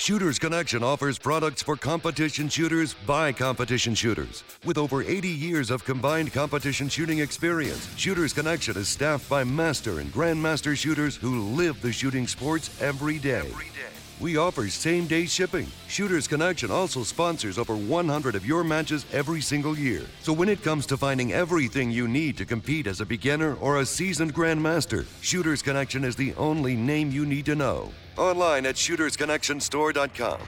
Shooters Connection offers products for competition shooters by competition shooters. With over 80 years of combined competition shooting experience, Shooters Connection is staffed by master and grandmaster shooters who live the shooting sports every day. We offer same day shipping. Shooters Connection also sponsors over 100 of your matches every single year. So when it comes to finding everything you need to compete as a beginner or a seasoned grandmaster, Shooters Connection is the only name you need to know. Online at shootersconnectionstore.com.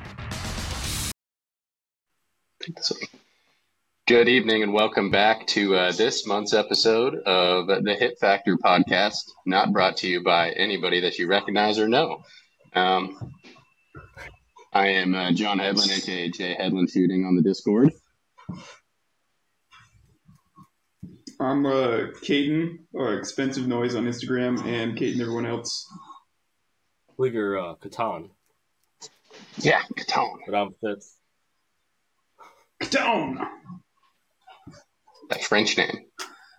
Good evening and welcome back to uh, this month's episode of the Hit Factor podcast, not brought to you by anybody that you recognize or know. Um, I am uh, John Hedlund, aka Jay Hedlund Shooting on the Discord. I'm uh, Caden, or Expensive Noise on Instagram, and Caden everyone else. I believe you're uh, Catan, Yeah, Catone. but I'm Fitz. Down. That French name.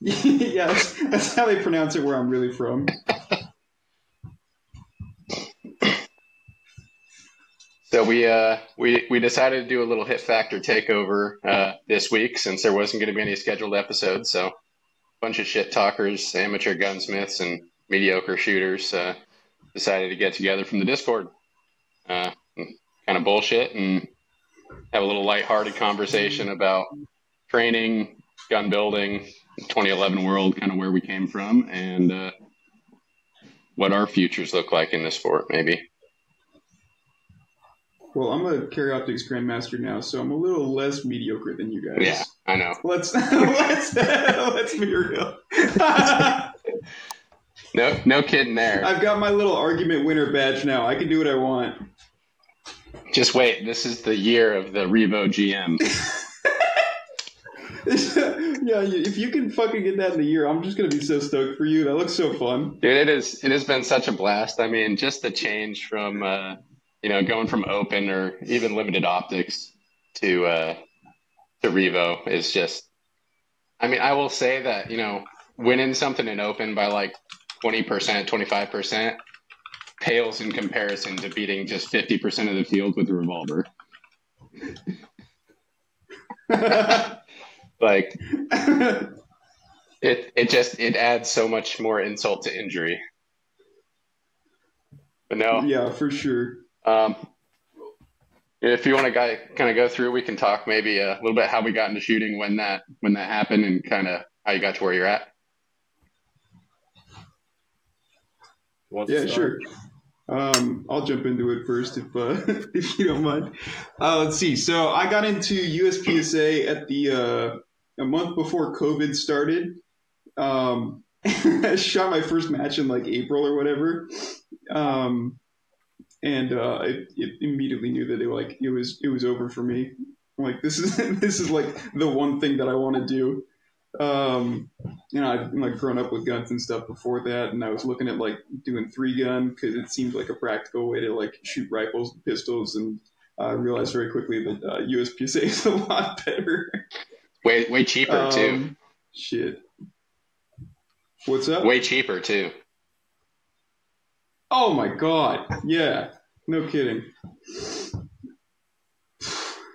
yeah, that's, that's how they pronounce it where I'm really from. So we uh, we we decided to do a little Hit Factor takeover uh, this week since there wasn't going to be any scheduled episodes. So a bunch of shit talkers, amateur gunsmiths, and mediocre shooters uh, decided to get together from the Discord, uh, kind of bullshit and have a little lighthearted conversation about training, gun building, 2011 world, kind of where we came from, and uh, what our futures look like in this sport, maybe. Well, I'm a Carry Optics Grandmaster now, so I'm a little less mediocre than you guys. Yeah, I know. Let's let's let's be real. No, no kidding there. I've got my little argument winner badge now. I can do what I want. Just wait. This is the year of the Revo GM. yeah, if you can fucking get that in a year, I'm just gonna be so stoked for you. That looks so fun. Dude, it is. It has been such a blast. I mean, just the change from, uh, you know, going from open or even limited optics to uh, to Revo is just. I mean, I will say that you know, winning something in open by like twenty percent, twenty five percent, pales in comparison to beating just fifty percent of the field with a revolver. Like it, it just it adds so much more insult to injury. But no, yeah, for sure. Um, if you want to guy, kind of go through, we can talk maybe a little bit how we got into shooting, when that when that happened, and kind of how you got to where you're at. You Yeah, sure. Um, I'll jump into it first if uh, if you don't mind. Uh, let's see. So I got into USPSA at the uh, a month before COVID started. Um, I shot my first match in like April or whatever, um, and uh, I it immediately knew that it like it was it was over for me. I'm like this is this is like the one thing that I want to do. Um, you know, I've like grown up with guns and stuff before that, and I was looking at like doing three gun because it seemed like a practical way to like shoot rifles, and pistols, and I realized very quickly that uh, USPSA is a lot better. Way way cheaper too. Um, Shit. What's up? Way cheaper too. Oh my god. Yeah. No kidding.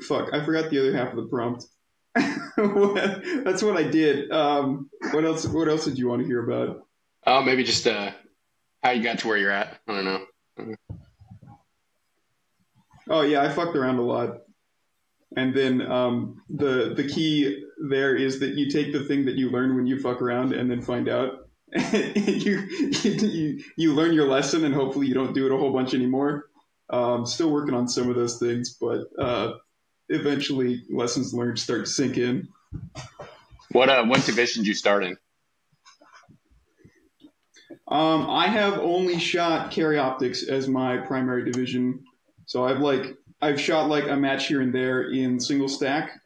Fuck, I forgot the other half of the prompt. That's what I did. Um, what else? What else did you want to hear about? Oh, maybe just uh, how you got to where you're at. I don't know. Oh yeah, I fucked around a lot. And then um, the the key there is that you take the thing that you learn when you fuck around and then find out. you, you you learn your lesson and hopefully you don't do it a whole bunch anymore. Um, still working on some of those things, but uh, eventually lessons learned start to sink in. What uh, what division did you start in? Um, I have only shot carry optics as my primary division, so I've like I've shot like a match here and there in single stack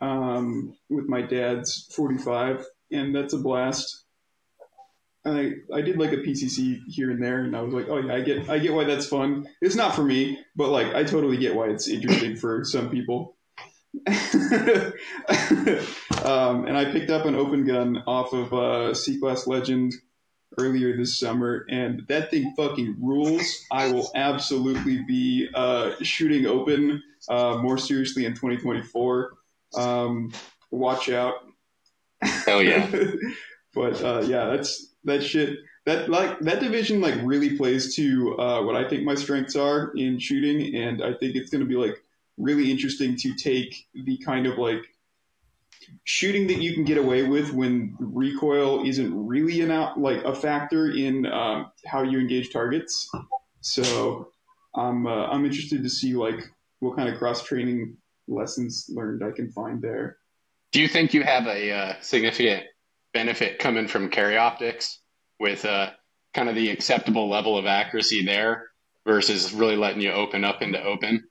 um, with my dad's 45, and that's a blast. I I did like a PCC here and there, and I was like, oh yeah, I get I get why that's fun. It's not for me, but like I totally get why it's interesting for some people. um, and I picked up an open gun off of uh, C Class Legend earlier this summer, and that thing fucking rules. I will absolutely be uh, shooting open uh, more seriously in 2024. Um, watch out. Hell yeah. but uh, yeah, that's that shit. That like that division like really plays to uh, what I think my strengths are in shooting, and I think it's going to be like really interesting to take the kind of like shooting that you can get away with when recoil isn't really an out like a factor in um, how you engage targets. So I'm uh, I'm interested to see like what kind of cross training lessons learned I can find there. Do you think you have a uh, significant benefit coming from carry optics with uh, kind of the acceptable level of accuracy there versus really letting you open up into open?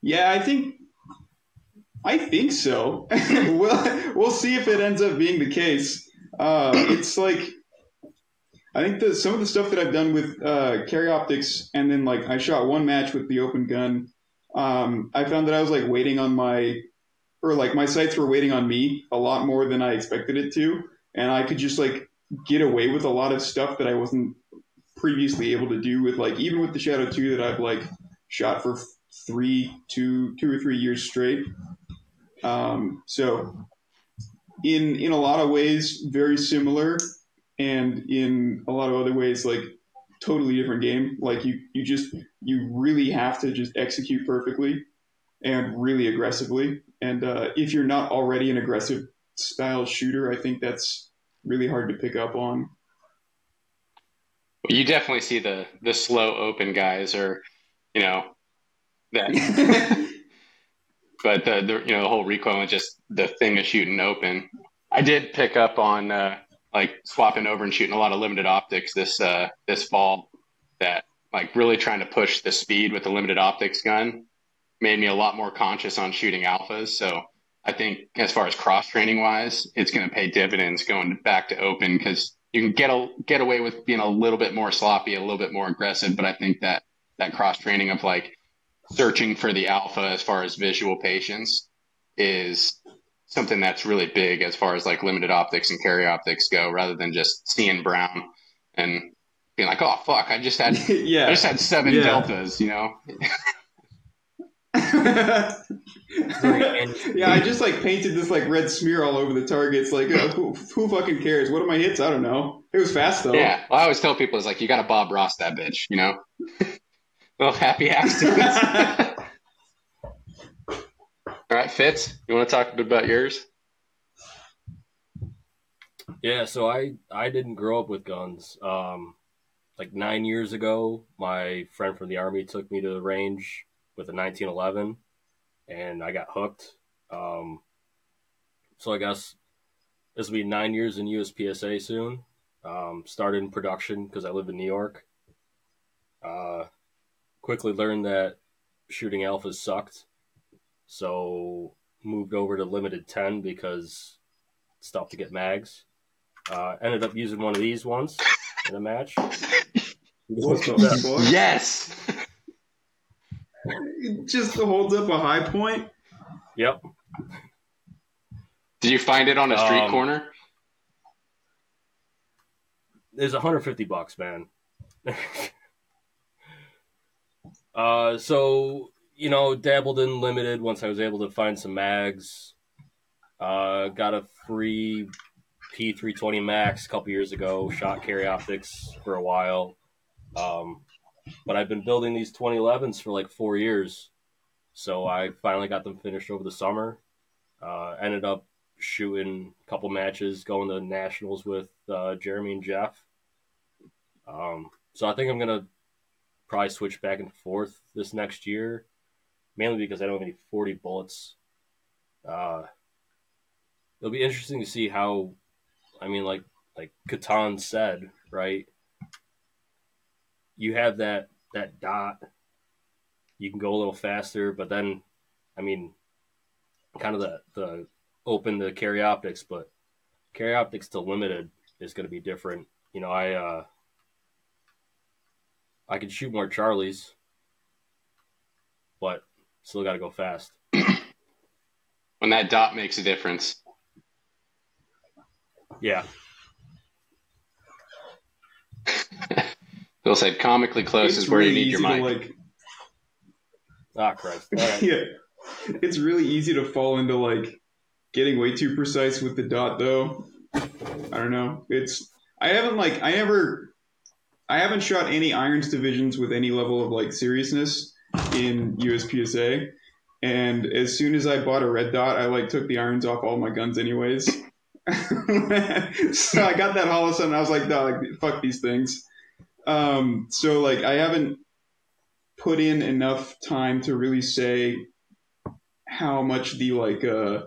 Yeah, I think I think so. we'll we'll see if it ends up being the case. Uh, it's like I think that some of the stuff that I've done with uh, carry optics, and then like I shot one match with the open gun. Um, I found that I was like waiting on my, or like my sights were waiting on me a lot more than I expected it to, and I could just like get away with a lot of stuff that I wasn't previously able to do with like even with the Shadow Two that I've like shot for three, two, two or three years straight. Um, so, in in a lot of ways, very similar, and in a lot of other ways, like totally different game. Like you, you just you really have to just execute perfectly and really aggressively. And uh, if you're not already an aggressive style shooter, I think that's really hard to pick up on. You definitely see the the slow open guys, or you know, that. but the, the you know the whole recoil and just the thing of shooting open. I did pick up on uh, like swapping over and shooting a lot of limited optics this uh, this fall. That like really trying to push the speed with the limited optics gun made me a lot more conscious on shooting alphas. So I think as far as cross training wise, it's going to pay dividends going back to open because you can get a, get away with being a little bit more sloppy, a little bit more aggressive. But I think that that cross training of like searching for the alpha as far as visual patience is something that's really big as far as like limited optics and carry optics go, rather than just seeing brown and being like, oh fuck, I just had yeah, I just had seven Yeah. deltas, you know. yeah, I just like painted this like red smear all over the targets. Like, uh, who, who fucking cares? What are my hits? I don't know. It was fast though. Yeah, well, I always tell people it's like you got to Bob Ross that bitch, you know. well, happy accidents. All right, Fitz, you want to talk a bit about yours? Yeah, so I I didn't grow up with guns. Um, like nine years ago, my friend from the army took me to the range with a 1911, and I got hooked. Um, so I guess this will be nine years in USPSA soon. Um, started in production because I live in New York. Uh, quickly learned that shooting alphas sucked, so moved over to limited 10 because stuff to get mags. Uh, ended up using one of these ones in a match. What the fuck? Yes. It just holds up a Hi-Point. Yep. Did you find it on a street Um, corner? It's 150 bucks, man. uh, so you know, dabbled in limited once I was able to find some mags. Uh, got a free P320 Max a couple years ago. Shot carry optics for a while. Um, but I've been building these 2011s for like four years. So I finally got them finished over the summer. Uh, ended up shooting a couple matches, going to nationals with uh, Jeremy and Jeff. Um, so I think I'm gonna probably switch back and forth this next year, mainly because I don't have any 40 bullets. Uh, it'll be interesting to see how. I mean, like like Katon said, right? You have that that dot. You can go a little faster, but then, I mean, kind of the the open the carry optics, but carry optics to limited is going to be different. You know, I uh, I can shoot more Charlies, but still got to go fast. When that dot makes a difference. Yeah. Phil said comically close It's is where you need your easy to, mic. like Ah, Christ. All right. yeah, it's really easy to fall into like getting way too precise with the dot, though. I don't know. It's I haven't like I never I haven't shot any irons divisions with any level of like seriousness in USPSA. And as soon as I bought a red dot, I like took the irons off all my guns anyways. so I got that Holosun and I was like, no, like, fuck these things. Um, so like I haven't put in enough time to really say how much the like uh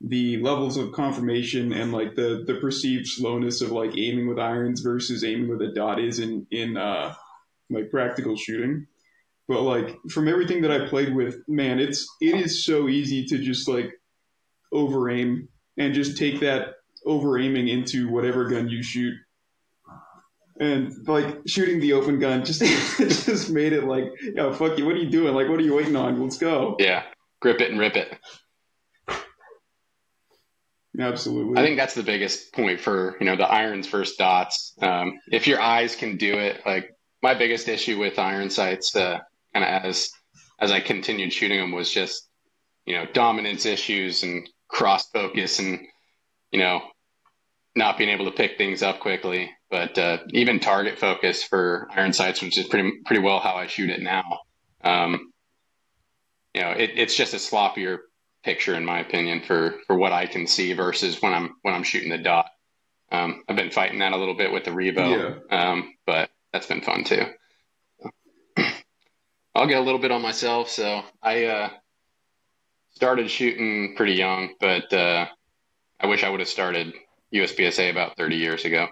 the levels of confirmation and like the the perceived slowness of like aiming with irons versus aiming with a dot is in in uh like practical shooting. But like from everything that i played with man it's it is so easy to just like over aim and just take that over aiming into whatever gun you shoot and like shooting the open gun just just made it like yo fuck you what are you doing like what are you waiting on let's go Yeah, grip it and rip it. absolutely I think that's the biggest point for you know the irons versus dots. Um, if your eyes can do it, like my biggest issue with iron sights, uh, kind of as as I continued shooting them, was just you know dominance issues and cross focus and you know not being able to pick things up quickly. But uh, even target focus for iron sights, which is pretty pretty well how I shoot it now. Um, you know, it, it's just a sloppier picture in my opinion for for what I can see versus when I'm when I'm shooting the dot. Um, I've been fighting that a little bit with the Revo, um, but that's been fun too. I'll get a little bit on myself. So I uh, started shooting pretty young, but uh, I wish I would have started USPSA about 30 years ago.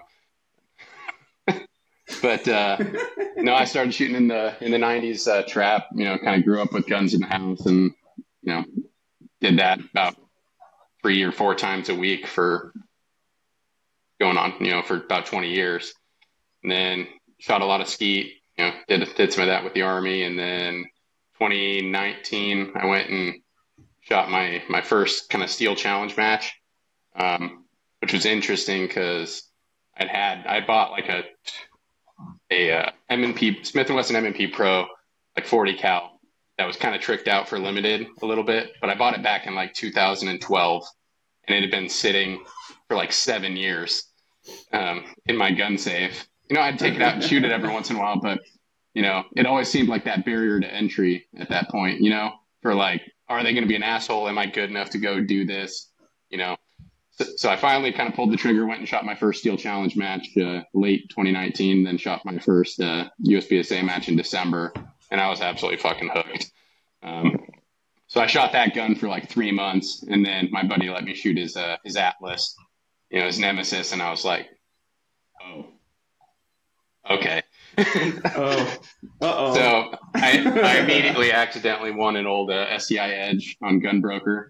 But uh, no, I started shooting in the in the 90s uh, trap. You know, kind of grew up with guns in the house, and you know, did that about three or four times a week for going on, you know, for about 20 years. And then shot a lot of skeet, you know, did, did some of that with the army. And then 2019, I went and shot my, my first kind of steel challenge match, um, which was interesting because I'd had, I bought like a, a, uh, M&P, Smith & Wesson M&P Pro, like 40 cal that was kind of tricked out for limited a little bit, but I bought it back in like 2012 and it had been sitting for like seven years um, in my gun safe. You know, I'd take it out and shoot it every once in a while, but you know, it always seemed like that barrier to entry at that point, you know, for like, are they going to be an asshole? Am I good enough to go do this? You know, so, so I finally kind of pulled the trigger, went and shot my first steel challenge match uh, late 2019, then shot my first uh, USPSA match in December and I was absolutely fucking hooked. Um, so I shot that gun for like three months, and then my buddy let me shoot his uh, his Atlas, you know, his Nemesis, and I was like, oh, okay. oh, uh-oh. So I, I immediately accidentally won an old uh, STI Edge on Gunbroker,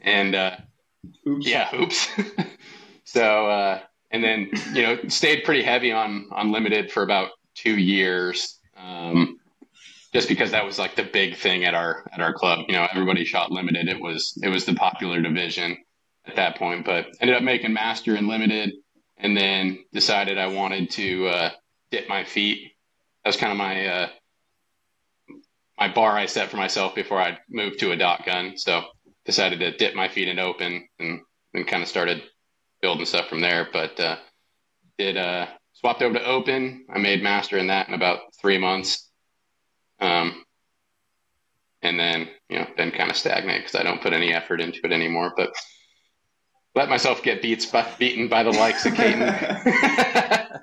and uh, Oops. yeah, oops. so uh, and then you know stayed pretty heavy on on limited for about two years um, just because that was like the big thing at our at our club. You know, everybody shot limited. It was it was the popular division at that point. But ended up making master and limited, and then decided I wanted to uh, dip my feet. That was kind of my uh, my bar I set for myself before I moved to a dot gun. So decided to dip my feet in open and and kind of started building stuff from there. But uh, did uh, swapped over to open. I made master in that in about three months. Um, and then, you know, then kind of stagnate because I don't put any effort into it anymore. But let myself get beats by, beaten by the likes of Katon.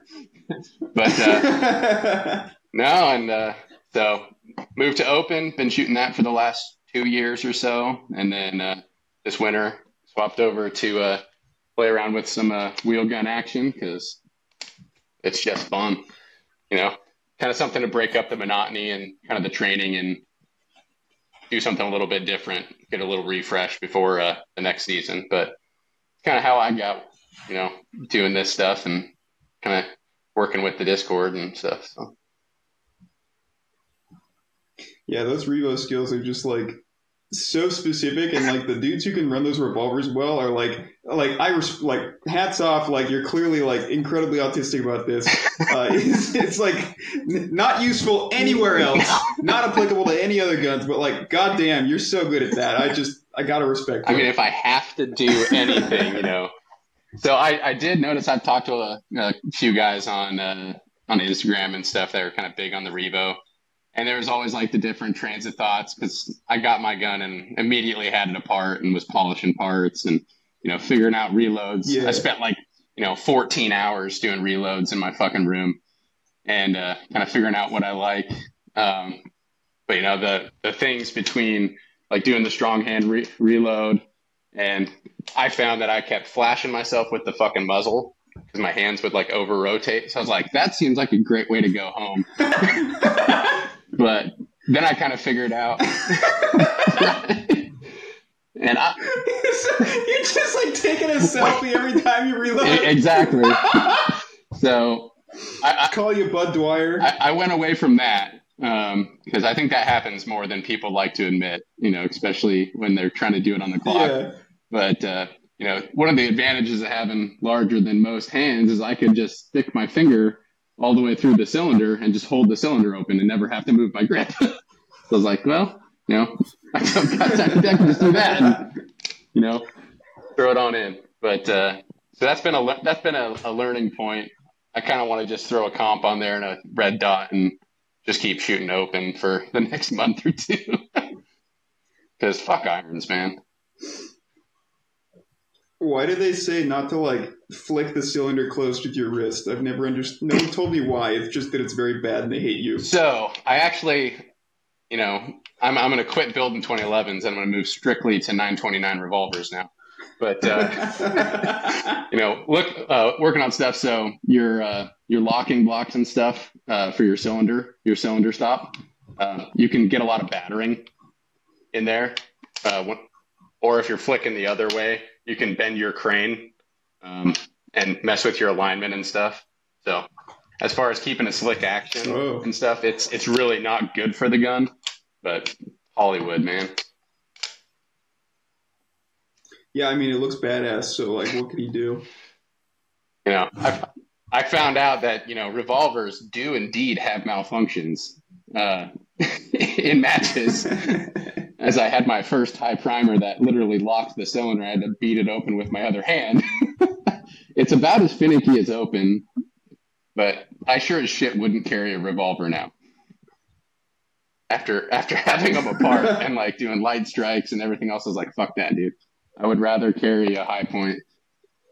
but uh, no, and uh, so moved to open. Been shooting that for the last two years or so, and then uh, this winter swapped over to uh, play around with some uh, wheel gun action because it's just fun, you know, kind of something to break up the monotony and kind of the training and do something a little bit different, get a little refresh before uh, the next season. But it's kind of how I got, you know, doing this stuff and kind of working with the Discord and stuff. So. Yeah, those Revo skills are just like so specific, and like the dudes who can run those revolvers well are like like I res- like hats off. Like you're clearly like incredibly autistic about this. Uh, it's, it's like n- not useful anywhere else, not applicable to any other guns. But like, goddamn, you're so good at that. I just I gotta respect. I mean, if I have to do anything, you know. So I, I did notice I've talked to a, a few guys on uh, on Instagram and stuff that are kind of big on the Revo, and there was always like the different transit thoughts because I got my gun and immediately had it apart and was polishing parts and you know figuring out reloads. Yeah. I spent like you know 14 hours doing reloads in my fucking room and uh, kind of figuring out what I like. Um, but you know the the things between like doing the strong hand re- reload and I found that I kept flashing myself with the fucking muzzle because my hands would like over rotate. So I was like, that seems like a great way to go home. but then I kind of figured out. and I, you're just like taking a selfie every time you reload. exactly. So I, Call you Bud Dwyer. I, I went away from that because I think that happens more than people like to admit, you know, especially when they're trying to do it on the clock. yeah. But uh, you know, one of the advantages of having larger than most hands is I could just stick my finger all the way through the cylinder and just hold the cylinder open and never have to move my grip. so I was like, well, you know, I can, I can just do that, and, you know, throw it on in. But uh, so that's been a that's been a, a learning point. I kind of want to just throw a comp on there and a red dot and just keep shooting open for the next month or two. Because fuck irons, man. Why do they say not to like flick the cylinder closed with your wrist? I've never understood. No one told me why. It's just that it's very bad and they hate you. So I actually, you know, I'm, I'm going to quit building 2011s and I'm going to move strictly to 929 revolvers now. But uh, you know, look, uh, working on stuff. So your uh, your locking blocks and stuff uh, for your cylinder, your cylinder stop, uh, you can get a lot of battering in there. Uh, or if you're flicking the other way, you can bend your crane um, and mess with your alignment and stuff. So as far as keeping a slick action Oh. and stuff, it's it's really not good for the gun. But Hollywood, man. yeah, I mean it looks badass. So like, what could he do? You know, I, I found out that you know revolvers do indeed have malfunctions uh, in matches. As I had my first high primer that literally locked the cylinder, I had to beat it open with my other hand. it's about as finicky as open, but I sure as shit wouldn't carry a revolver now. After after having them apart and like doing light strikes and everything else, I was like, fuck that, dude. I would rather carry a Hi-Point.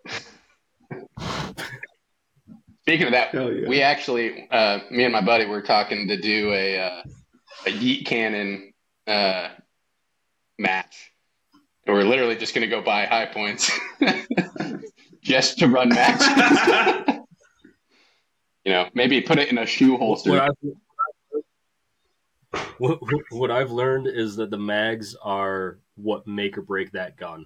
Speaking of that, yeah. we actually, uh, me and my buddy were talking to do a uh, a yeet cannon uh, match, and we're literally just going to go buy Hi-Points just to run matches. you know, maybe put it in a shoe holster. What I've, what, I've learned is that the mags are what make or break that gun.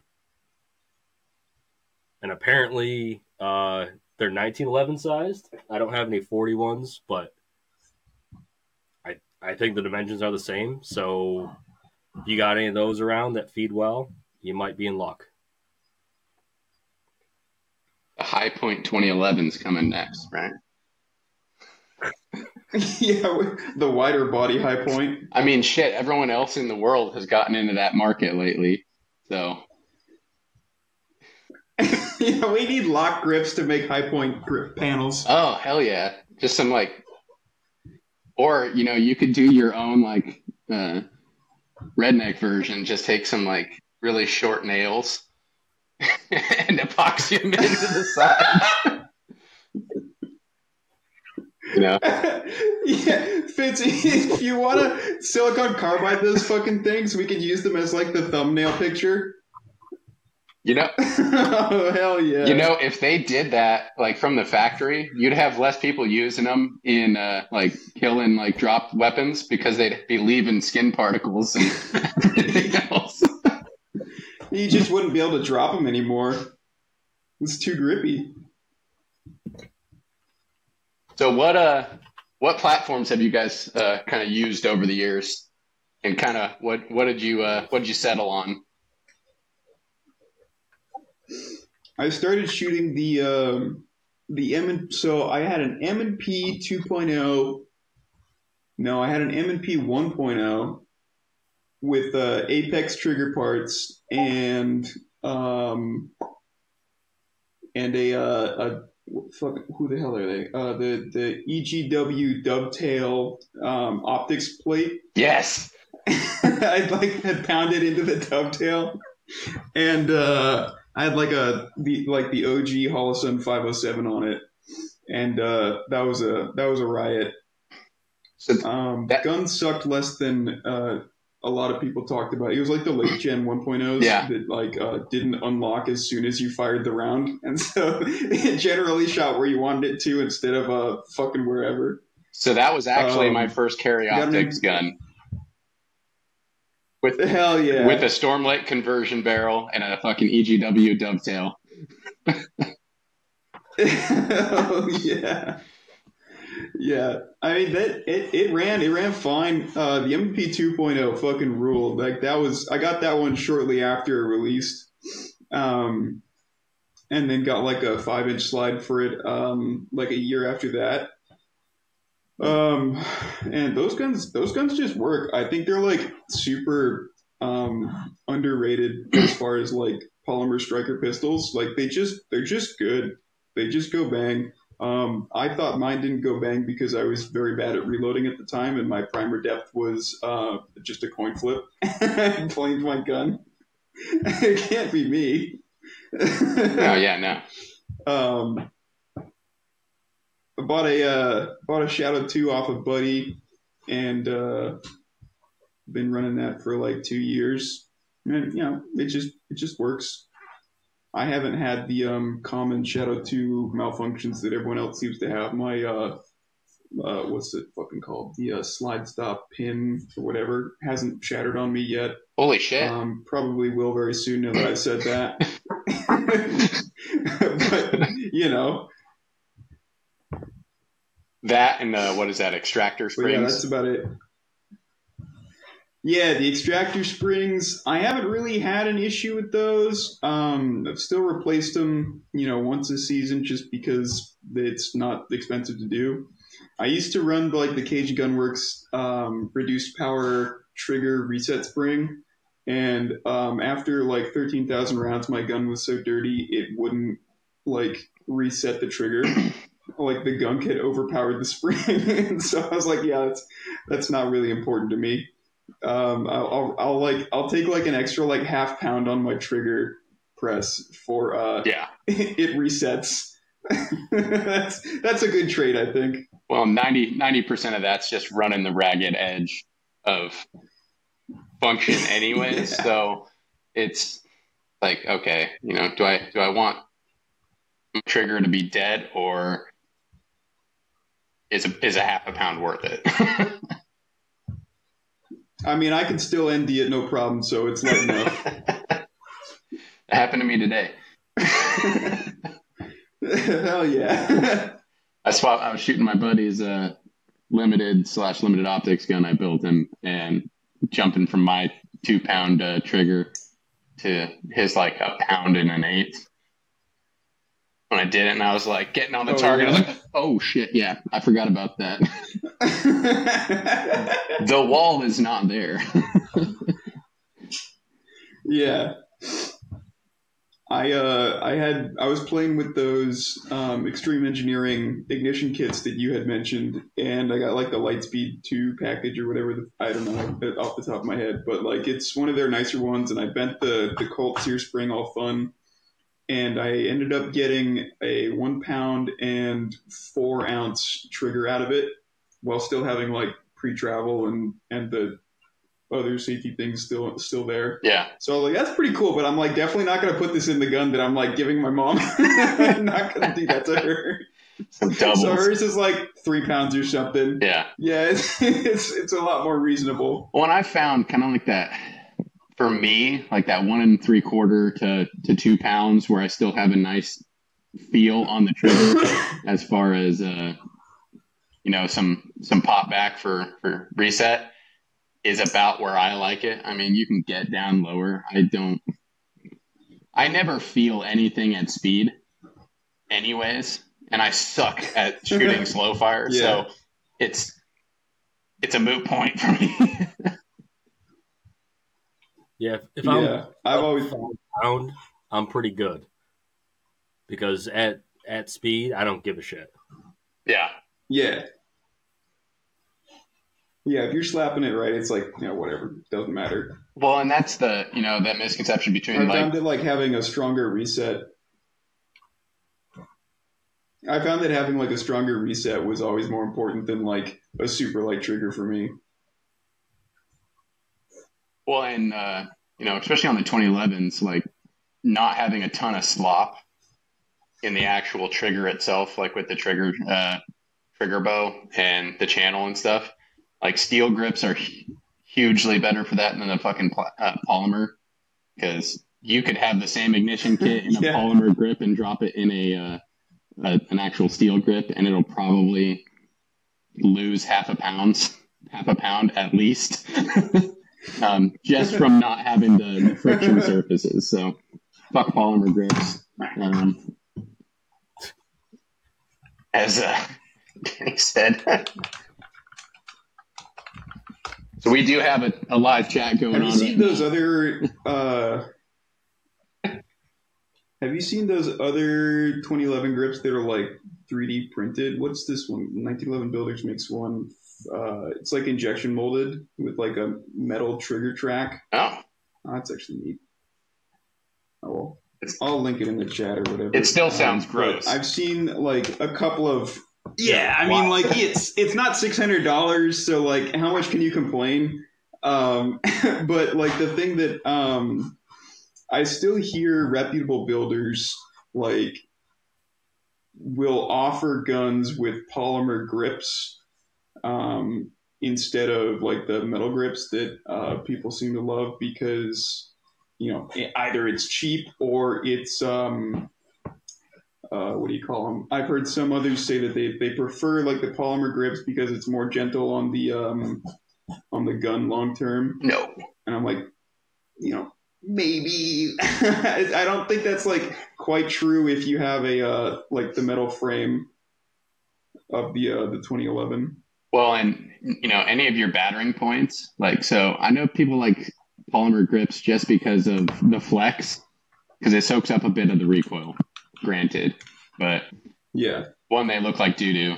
And apparently, uh, they're 1911 sized. I don't have any 41s, but I I think the dimensions are the same. So, if you got any of those around that feed well, you might be in luck. The Hi-Point 2011 is coming next, right? yeah, the wider body Hi-Point. I mean, shit. Everyone else in the world has gotten into that market lately, so yeah, we need Lok grips to make Hi-Point grip panels. Oh hell yeah! Just some like, or you know, you could do your own like uh, redneck version. Just take some like really short nails and epoxy them into the side. you know, yeah, Fitz, if you want to silicon carbide those fucking things, we could use them as like the thumbnail picture. You know, oh, hell yeah. you know. If they did that like from the factory, you'd have less people using them in uh, like killing like drop weapons because they'd be leaving skin particles and everything else. you just wouldn't be able to drop them anymore. It's too grippy. So what uh what platforms have you guys uh, kind of used over the years? and kind of what what did you uh, what did you settle on? I started shooting the um, the M and so I had an M and P 2.0. No, I had an M and P 1.0 with uh, Apex trigger parts and um, and a, uh, a fuck, who the hell are they? Uh, the the EGW dovetail um, optics plate. Yes. I like had pounded into the dovetail, and uh, I had like a the like the OG Holosun 507 on it, and uh, that was a that was a riot. So Um, That- gun sucked less than uh, a lot of people talked about. It was like the late gen 1.0s Yeah. that like uh, didn't unlock as soon as you fired the round, and so it generally shot where you wanted it to instead of uh, fucking wherever. so that was actually Um, my first carry optics gun. With Hell yeah! with a Storm Lake conversion barrel and a fucking EGW dovetail. oh yeah, yeah. I mean that it, it ran it ran fine. Uh, the MP 2.0 fucking ruled. Like that was I got that one shortly after it released, um, and then got like a five inch slide for it um, like a year after that. Um, and those guns those guns just work. I think they're like super um, underrated as far as like polymer striker pistols. Like they just they're just good. They just go bang. Um, I thought mine didn't go bang because I was very bad at reloading at the time, and my primer depth was uh, just a coin flip. I blamed my gun. it can't be me. Oh yeah, no. Um, I bought a uh, bought a Shadow Two off of Buddy, and uh, been running that for like two years. And you know, it just it just works. I haven't had the um, common Shadow Two malfunctions that everyone else seems to have. My uh, uh, what's it fucking called? The uh, slide stop pin or whatever hasn't shattered on me yet. Holy shit. Um, probably will very soon now that I said that. but you know, that and uh, what is that? Extractor but yeah, springs. that's about it. Yeah, the extractor springs. I haven't really had an issue with those. Um, I've still replaced them, you know, once a season just because it's not expensive to do. I used to run like the Cajun Gunworks um, reduced power trigger reset spring, and um, after like thirteen thousand rounds, my gun was so dirty it wouldn't like reset the trigger. Like the gunk had overpowered the spring, and so I was like, yeah, that's that's not really important to me. Um, I'll, I'll, I'll like I'll take like an extra like half pound on my trigger press for uh, yeah. it resets. that's that's a good trade, I think. Well, 90 percent of that's just running the ragged edge of function, anyway. Yeah. So it's like, okay, you know, do I do I want trigger to be dead or is a is a half a pound worth it? I mean, I can still ND it no problem, so it's not enough. It happened to me today. Hell yeah. I swapped. I was shooting my buddy's uh, limited slash limited optics gun I built him, and jumping from my two pound uh, trigger to his like a pound and an eighth. When I did it, and I was like getting on the Oh, target, I was like, "Oh shit, yeah, I forgot about that. the wall is not there." yeah. I uh I had I was playing with those um, extreme engineering ignition kits that you had mentioned, and I got like the Lightspeed two package or whatever. The, I don't know off the top of my head, but like it's one of their nicer ones, and I bent the the Colt sear spring all fun, and I ended up getting a one pound and four ounce trigger out of it, while still having like pre travel and and the other safety things still still there. yeah, So I was like, that's pretty cool, but I'm like definitely not gonna put this in the gun that I'm like giving my mom. I'm not gonna do that to her. So hers is like three pounds or something. yeah. Yeah, it's it's, it's a lot more reasonable. Well, and I found kind of like that for me, like that one and three quarter to, to two pounds, where I still have a nice feel on the trigger as far as uh, you know some some pop back for for reset is about where I like it. I mean, you can get down lower. I don't. I never feel anything at speed, anyways, and I suck at shooting slow fire. Yeah. So it's it's a moot point for me. Yeah, if, if I'm yeah, I've always found I'm pretty good because at at speed, I don't give a shit. yeah, yeah. Yeah, if you're slapping it right, it's like, you know, whatever. Doesn't matter. well, and that's the you know that misconception I between like found that like having a stronger reset. I found that having like a stronger reset was always more important than like a super light trigger for me. Well, and uh, you know, especially on the 2011s, like not having a ton of slop in the actual trigger itself, like with the trigger uh, trigger bow and the channel and stuff. Like steel grips are hugely better for that than a fucking pl- uh, polymer because you could have the same ignition kit in a Yeah. polymer grip and drop it in a, uh, a an actual steel grip, and it'll probably lose half a pound, half a pound at least. um, just from not having the, the friction surfaces. So, fuck polymer grips. Um, as uh, Danny said. so we do have a, a live chat going Have you on. seen right those now. other? Uh, have you seen those other 2011 grips that are like 3D printed? What's this one? 1911 Builders makes one. Uh, it's like injection molded with like a metal trigger track. Oh, Oh, that's actually neat. Oh well. It's- I'll link it in the chat or whatever. It still sounds gross. I've seen like a couple of yeah, I mean like it's it's not six hundred dollars, so like how much can you complain? Um but like the thing that um I still hear reputable builders like will offer guns with polymer grips um instead of like the metal grips that uh, people seem to love because you know either it's cheap or it's um uh, what do you call them? I've heard some others say that they, they prefer like the polymer grips because it's more gentle on the um on the gun long term. no. And I'm like, you know, maybe I don't think that's like quite true if you have a uh, like the metal frame of the uh, the 2011. Well, and you know, any of your battering points, like so, I know people like polymer grips just because of the flex, because it soaks up a bit of the recoil. Granted, but Yeah, one, they look like doo doo,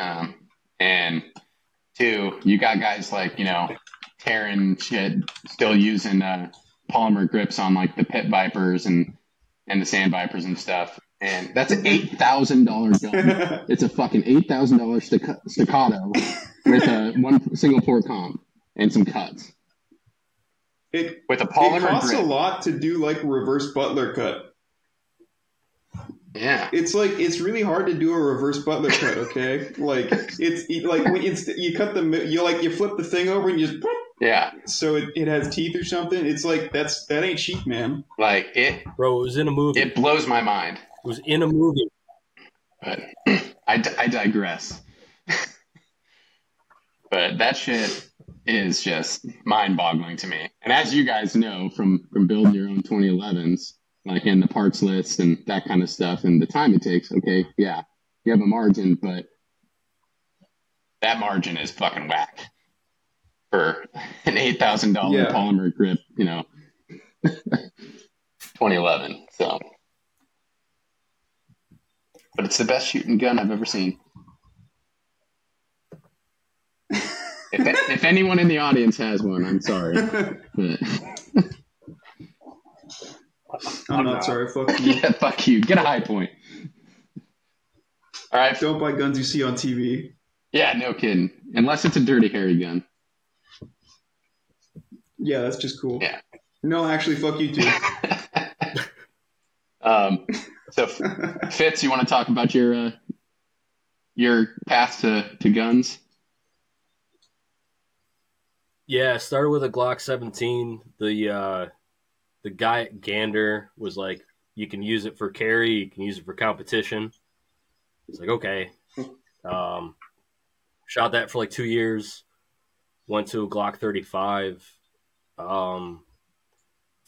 um, and two, you got guys like you know, tearing shit, still using uh, polymer grips on like the pit vipers and and the sand vipers and stuff, and that's an eight thousand dollar gun. It's a fucking eight thousand dollars staccato with a one single port comp and some cuts it with a polymer. it costs grip. a lot to do like a reverse butler cut. Yeah, It's like it's really hard to do a reverse butler cut. Okay, like it's like when it's you cut the mi- you like you flip the thing over and you just yeah, so it, it has teeth or something. It's like that's that ain't cheap, man. like it. Bro, it was in a movie. It blows my mind. It was in a movie. But I, d- I digress. but that shit is just mind-boggling to me. And as you guys know from from building your own 2011s, like in the parts list and that kind of stuff, and the time it takes. Okay, yeah, you have a margin, but that margin is fucking whack for an eight thousand dollar Yeah. polymer grip. You know, 2011. So. But it's the best shooting gun I've ever seen. If, if anyone in the audience has one, I'm sorry. But, I'm not sorry. Fuck you. yeah, fuck you. Get a Hi-Point. All right. Don't buy guns you see on TV. Yeah, no kidding. Unless it's a Dirty Harry gun. Yeah, that's just cool. Yeah. No, actually, fuck you too. Um, so, Fitz, you want to talk about your uh, your path to, to guns? Yeah, it started with a Glock 17. The uh, the guy at Gander was like, "You can use it for carry. You can use it for competition." It's like, okay. Um, shot that for like two years. went to a Glock 35. Um,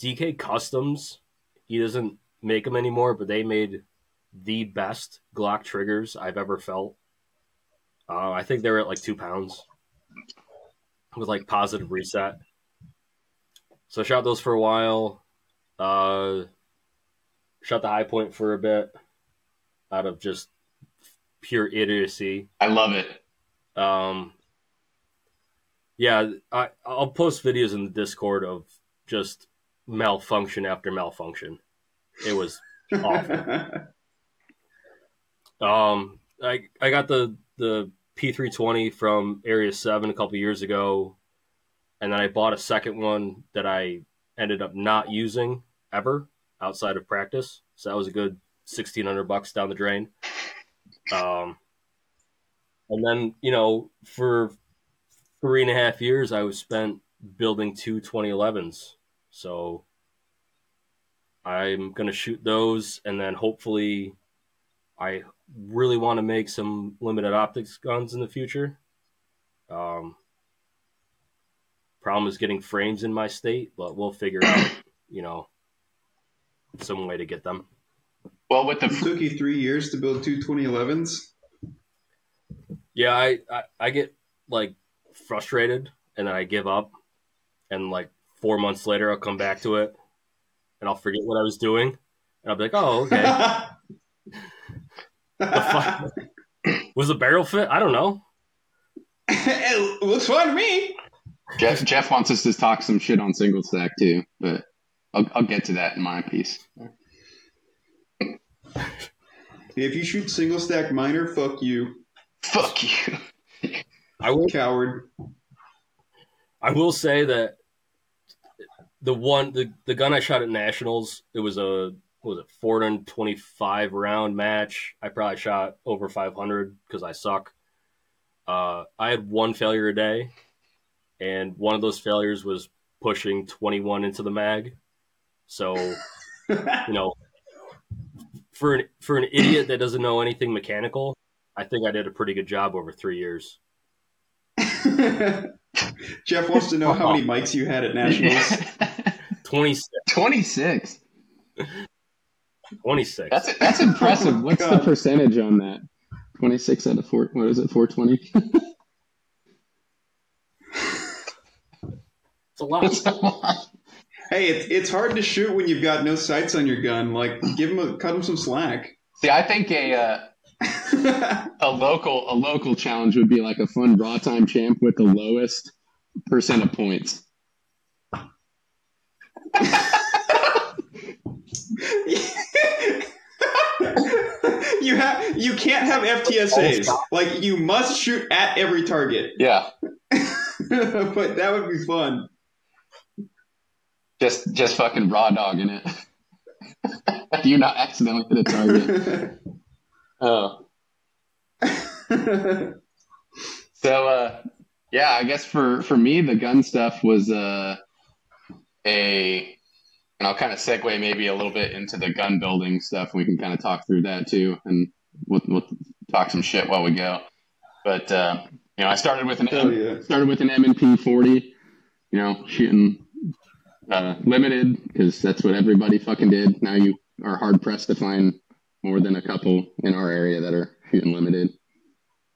DK Customs, he doesn't make them anymore, but they made the best Glock triggers I've ever felt. Uh, I think they were at like two pounds with like positive reset. So I shot those for a while. Uh, shot the Hi-Point for a bit out of just pure idiocy. I love it. Um, yeah, I, I'll post videos in the Discord of just malfunction after malfunction. It was awful. Um, I I got the the P320 from Area Seven a couple years ago, and then I bought a second one that I ended up not using ever outside of practice. So that was a good sixteen hundred bucks down the drain. Um, and then you know for three and a half years I was spent building two 2011s. So I'm gonna shoot those, and then hopefully, I really want to make some limited optics guns in the future. Um, problem is getting frames in my state, but we'll figure out, you know, some way to get them. Well, with the It took you three years to build two 2011s. Yeah, I, I, I get like frustrated and then I give up. And like four months later, I'll come back to it and I'll forget what I was doing. And I'll be like, oh, okay. fuck? was the barrel fit? I don't know. it looks fine to me. Jeff, Jeff wants us to talk some shit on single stack too, but I'll, I'll get to that in my piece. If you shoot single stack minor, fuck you, Fuck you. I will, coward. I will say that the one, the, the gun I shot at Nationals, it was a, what was it, 425 round match. I probably shot over 500 because I suck. Uh, I had one failure a day, and one of those failures was pushing 21 into the mag. So, you know, for an for an idiot that doesn't know anything mechanical, I think I did a pretty good job over three years. Jeff wants to know how many mics you had at Nationals. 26. 26. 26. That's that's impressive. Oh my What's the percentage on that? 26 out of 4. What is it? 420? It's a lot. hey, it's it's hard to shoot when you've got no sights on your gun. Like, give him a cut him some slack. See, I think a uh, a local a local challenge would be like a fun raw time champ with the lowest percent of points. you have you can't have FTSAs. Like you must shoot at every target. Yeah, but that would be fun. just just fucking raw dogging it. Do you not accidentally hit a target? Oh, so uh, yeah, I guess for for me the gun stuff was uh, a and I'll kind of segue maybe a little bit into the gun building stuff. We can kind of talk through that too, and we'll, we'll talk some shit while we go. But uh, you know, I started with an Hell yeah. started with an M and P forty. You know, shooting uh, limited because that's what everybody fucking did. Now you are hard pressed to find more than a couple in our area that are shooting limited.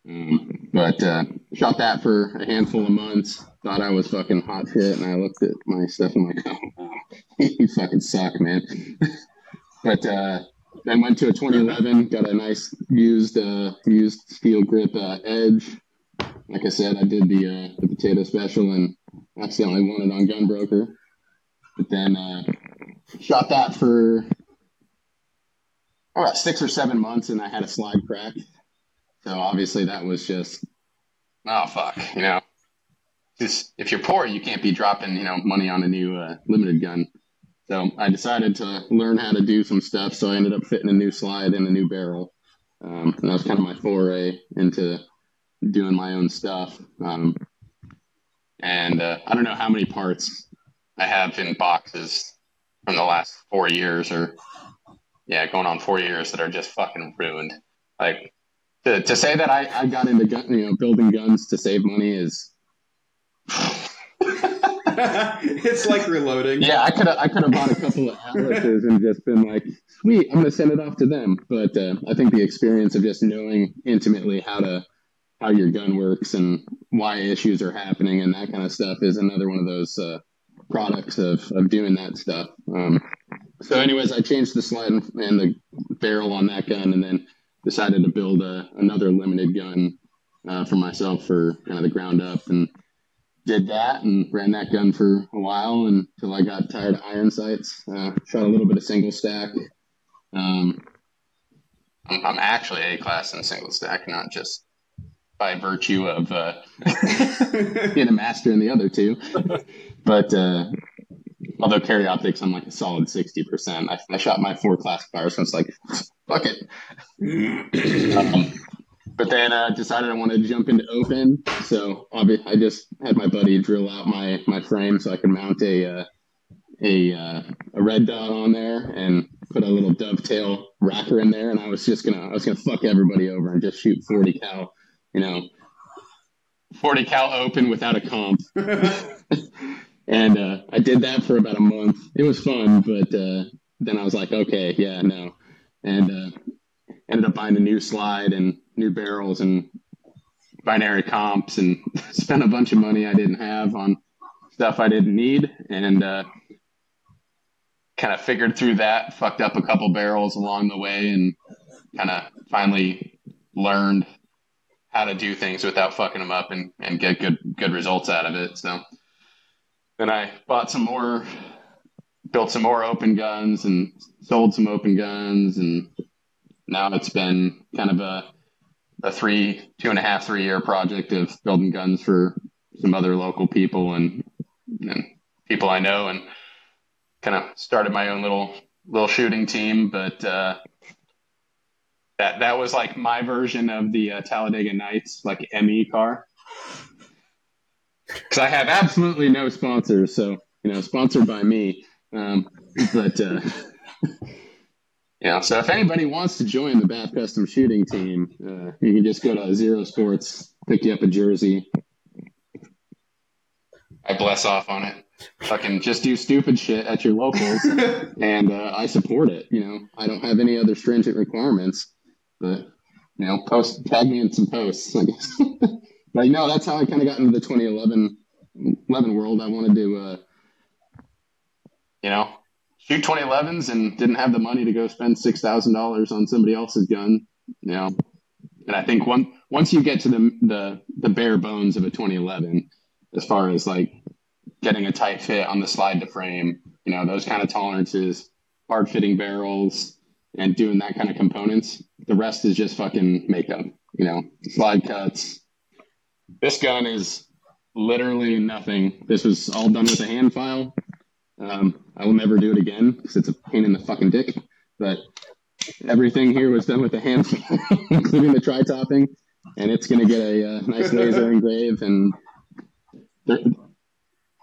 Um, but uh, shot that for a handful of months. Thought I was fucking hot shit, and I looked at my stuff and like, oh, you fucking suck, man. but uh, then went to a 2011, got a nice used uh, used steel grip uh, edge. Like I said, I did the uh, the potato special and accidentally won it on Gunbroker. But then uh, shot that for about six or seven months, and I had a slide crack. So obviously that was just oh fuck, you know. Just if you're poor, you can't be dropping you know money on a new uh, limited gun. So I decided to learn how to do some stuff. So I ended up fitting a new slide and a new barrel. Um, and that was kind of my foray into doing my own stuff. Um, and uh, I don't know how many parts I have in boxes from the last four years, or yeah, going on four years that are just fucking ruined. Like to, to say that I, I got into gun, you know, building guns to save money is it's like reloading. Yeah, I could have I could have bought a couple of Atlases and just been like, sweet, I'm gonna send it off to them. But uh, I think the experience of just knowing intimately how to how your gun works and why issues are happening and that kind of stuff is another one of those uh, products of, of doing that stuff. Um, so, anyways, I changed the slide and, and the barrel on that gun, and then decided to build a, another limited gun uh, for myself for kind of the ground up and did that and ran that gun for a while until I got tired of iron sights. Uh, shot a little bit of single stack. Um, I'm, I'm actually A class in single stack, not just by virtue of uh, being a master in the other two. But uh, although carry optics, I'm like a solid 60%. I, I shot my four classifiers, so it's like, fuck it. um, but then uh, decided I wanted to jump into open. So obviously, I just had my buddy drill out my my frame so I could mount a uh, a uh, a red dot on there and put a little dovetail racker in there, and I was just gonna I was gonna fuck everybody over and just shoot 40 cal, you know, 40 cal open without a comp. and uh, I did that for about a month. It was fun, but uh, then I was like, okay, yeah, no, and uh, ended up buying a new slide and new barrels and binary comps and spent a bunch of money I didn't have on stuff I didn't need and uh, kind of figured through that, fucked up a couple barrels along the way and kind of finally learned how to do things without fucking them up and, and get good good results out of it. So then I bought some more, built some more open guns and sold some open guns and now it's been kind of a a three, two and a half, three year project of building guns for some other local people and, and people I know and kind of started my own little little shooting team. But uh, that that was like my version of the uh, Talladega Nights like ME car. Because I have absolutely no sponsors, so you know, sponsored by me. Um, but uh, Yeah, so if anybody wants to join the Bath Custom Shooting Team, uh, you can just go to Zero Sports, pick you up a jersey. I bless off on it. Fucking just do stupid shit at your locals, and uh, I support it. You know, I don't have any other stringent requirements, but you know, post tag me in some posts, I guess. you know, that's how I kind of got into the 2011 11 world. I wanted to, uh, you know, shoot 2011s and didn't have the money to go spend six thousand dollars on somebody else's gun. You know, and I think one once you get to the the the bare bones of a 2011, as far as like getting a tight fit on the slide to frame, you know, those kind of tolerances, hard fitting barrels, and doing that kind of components. The rest is just fucking makeup. You know, slide cuts. This gun is literally nothing. This was all done with a hand file. Um, I will never do it again because it's a pain in the fucking dick. But everything here was done with a hand, file, including the tri topping, and it's going to get a, uh, nice laser engrave. And you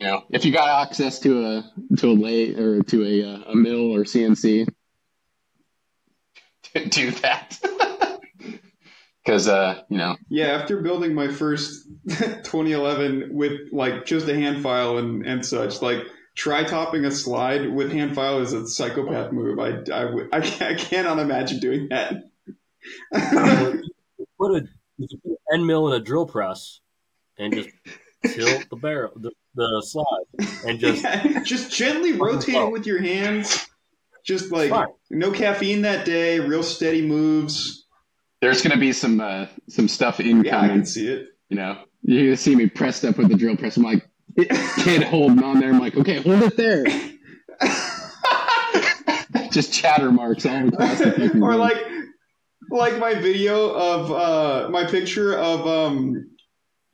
know, if you got access to a to a lay or to a uh, a mill or CNC, do that. Because uh, you know, yeah. After building my first 2011 with like just a hand file and and such, like tri topping a slide with hand file is a psychopath move. I, I, I, I cannot imagine doing that. put a end mill in a drill press and just tilt the barrel, the, the slide, and just yeah, just gently rotate it with your hands. Just like no caffeine that day, real steady moves. There's gonna be some uh, some stuff in Yeah, I can see it. You know, you're gonna see me pressed up with the drill press. I'm like, kid holding on there. I'm like, okay, hold it there. Just chatter marks all across the Or like, like my video of uh, my picture of um,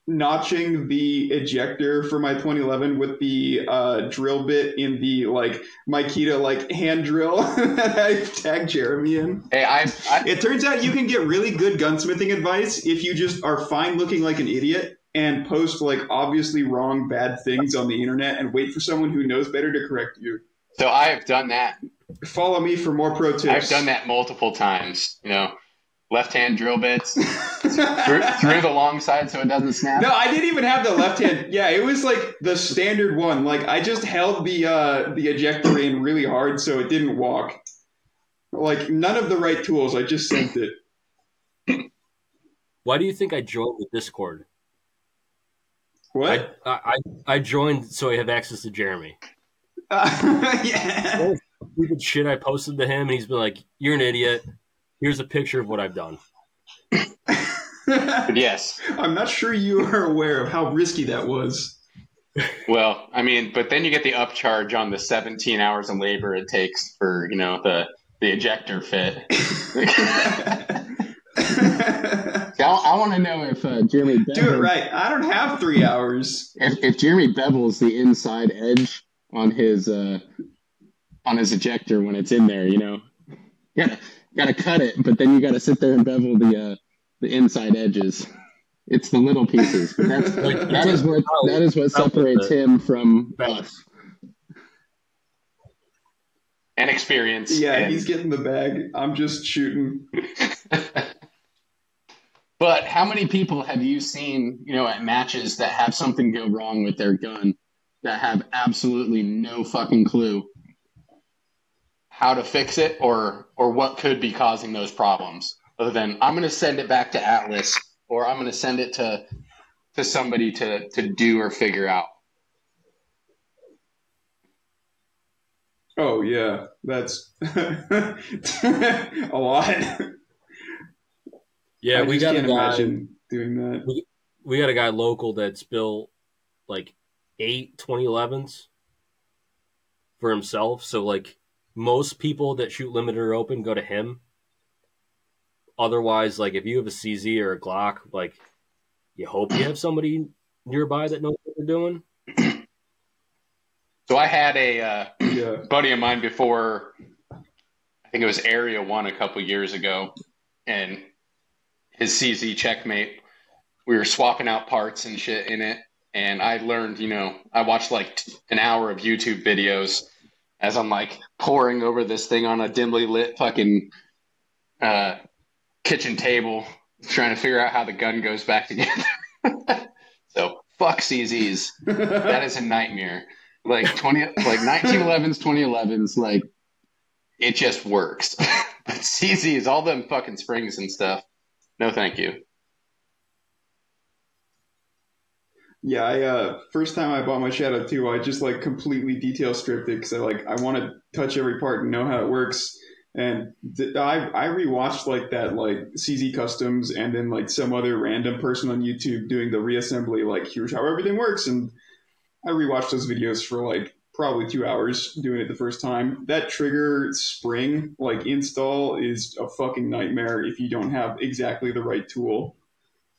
notching the ejector for my 2011 with the uh, drill bit in the like Makita like hand drill that I tagged Jeremy in. Hey, I, I. It turns out you can get really good gunsmithing advice if you just are fine looking like an idiot and post like obviously wrong bad things on the internet and wait for someone who knows better to correct you. So I've done that. Follow me for more pro tips. I've done that multiple times. You know, left hand drill bits through, through the long side so it doesn't snap. No, I didn't even have the left hand. Yeah, it was like the standard one. Like I just held the uh, the ejector in really hard so it didn't walk. Like none of the right tools. I just sent it. Why do you think I joined the Discord? What? I, I I joined so I have access to Jeremy. Uh, yeah. Stupid shit I posted to him, and he's been like, "You're an idiot. Here's a picture of what I've done." Yes. I'm not sure you are aware of how risky that was. Well, I mean, but then you get the upcharge on the 17 hours of labor it takes for, you know, the the ejector fit. I, I want to know if uh, Jeremy Do it bevels, right. I don't have three hours. if, if Jeremy bevels the inside edge on his uh, on his ejector when it's in there. You know, you gotta gotta cut it, but then you gotta sit there and bevel the uh, the inside edges. It's the little pieces, but that's Like, that is what that is what separates him from us. and experience. Yeah, and- he's getting the bag. I'm just shooting. but how How many people have you seen, you know, at matches that have something go wrong with their gun that have absolutely no fucking clue? How to fix it or or what could be causing those problems other than i'm going to send it back to atlas or i'm going to send it to to somebody to to do or figure out Oh yeah, that's a lot. Yeah, I we got a guy. imagine doing that. We got a guy local that's built like eight 2011s for himself. So like most people that shoot limited or open go to him. Otherwise, like if you have a CZ or a Glock, like you hope you have somebody nearby that knows what they're doing. so i had a uh, Yeah. buddy of mine before i think it was area one a couple years ago and his cz checkmate we were swapping out parts and shit in it and i learned you know i watched like an hour of youtube videos as i'm like pouring over this thing on a dimly lit fucking uh, kitchen table trying to figure out how the gun goes back together. So fuck czs that is a nightmare. Like 20 like 1911s 2011s like it just works. But cz's all them fucking springs and stuff no thank you Yeah, I uh first time I bought my Shadow 2, I just like completely detail stripped it because I like I want to touch every part and know how it works. And th- I I rewatched like that like CZ Customs and then like some other random person on YouTube doing the reassembly like here's how everything works and I rewatched those videos for like probably two hours doing it the first time. That trigger spring like install is a fucking nightmare if you don't have exactly the right tool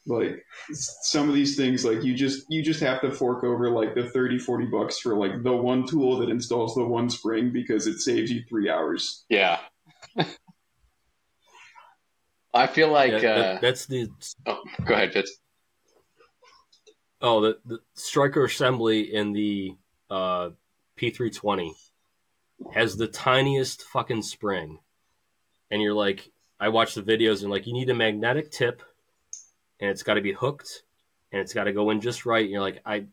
like some of these things like you just you just have to fork over like the 30 40 bucks for like the one tool that installs the one spring because it saves you three hours. Yeah. I feel like Yeah, that- uh that's the oh, go ahead Fitz. oh the, the striker assembly in the uh, P320 has the tiniest fucking spring, and you're like, I watch the videos and like you need a magnetic tip, and it's got to be hooked, and it's got to go in just right. And you're like, I,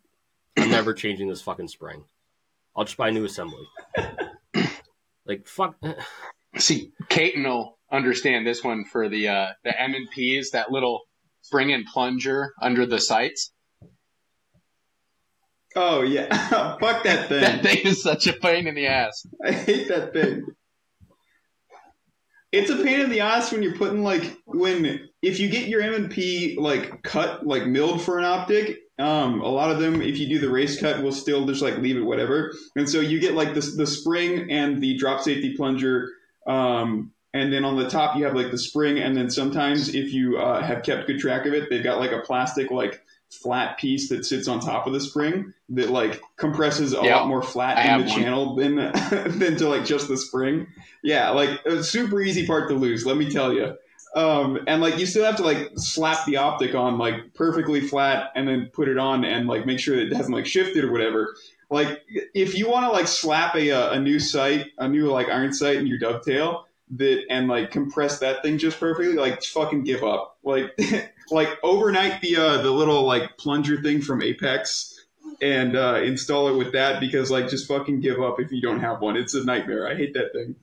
I'm never changing this fucking spring. I'll just buy a new assembly. like fuck. see Katon will understand this one for the uh the m and p's that little spring and plunger under the sights oh yeah fuck that thing that thing is such a pain in the ass i hate that thing it's a pain in the ass when you're putting like when if you get your m&p like cut like milled for an optic um, a lot of them, if you do the race cut, will still just like leave it whatever. And so you get like the the spring and the drop safety plunger, um, and then on the top you have like the spring, and then sometimes if you uh, have kept good track of it, they've got like a plastic like flat piece that sits on top of the spring that like compresses a Yeah, lot more flat I in the one. channel than than to like just the spring. Yeah, like a super easy part to lose. Let me tell you. Um, and like you still have to like slap the optic on like perfectly flat and then put it on and like make sure that it hasn't like shifted or whatever. Like if you want to like slap a uh, a new sight, a new like iron sight in your dovetail, that and like compress that thing just perfectly, like fucking give up. Like like overnight the uh, the little like plunger thing from Apex and uh, install it with that because like just fucking give up if you don't have one. It's a nightmare. I hate that thing.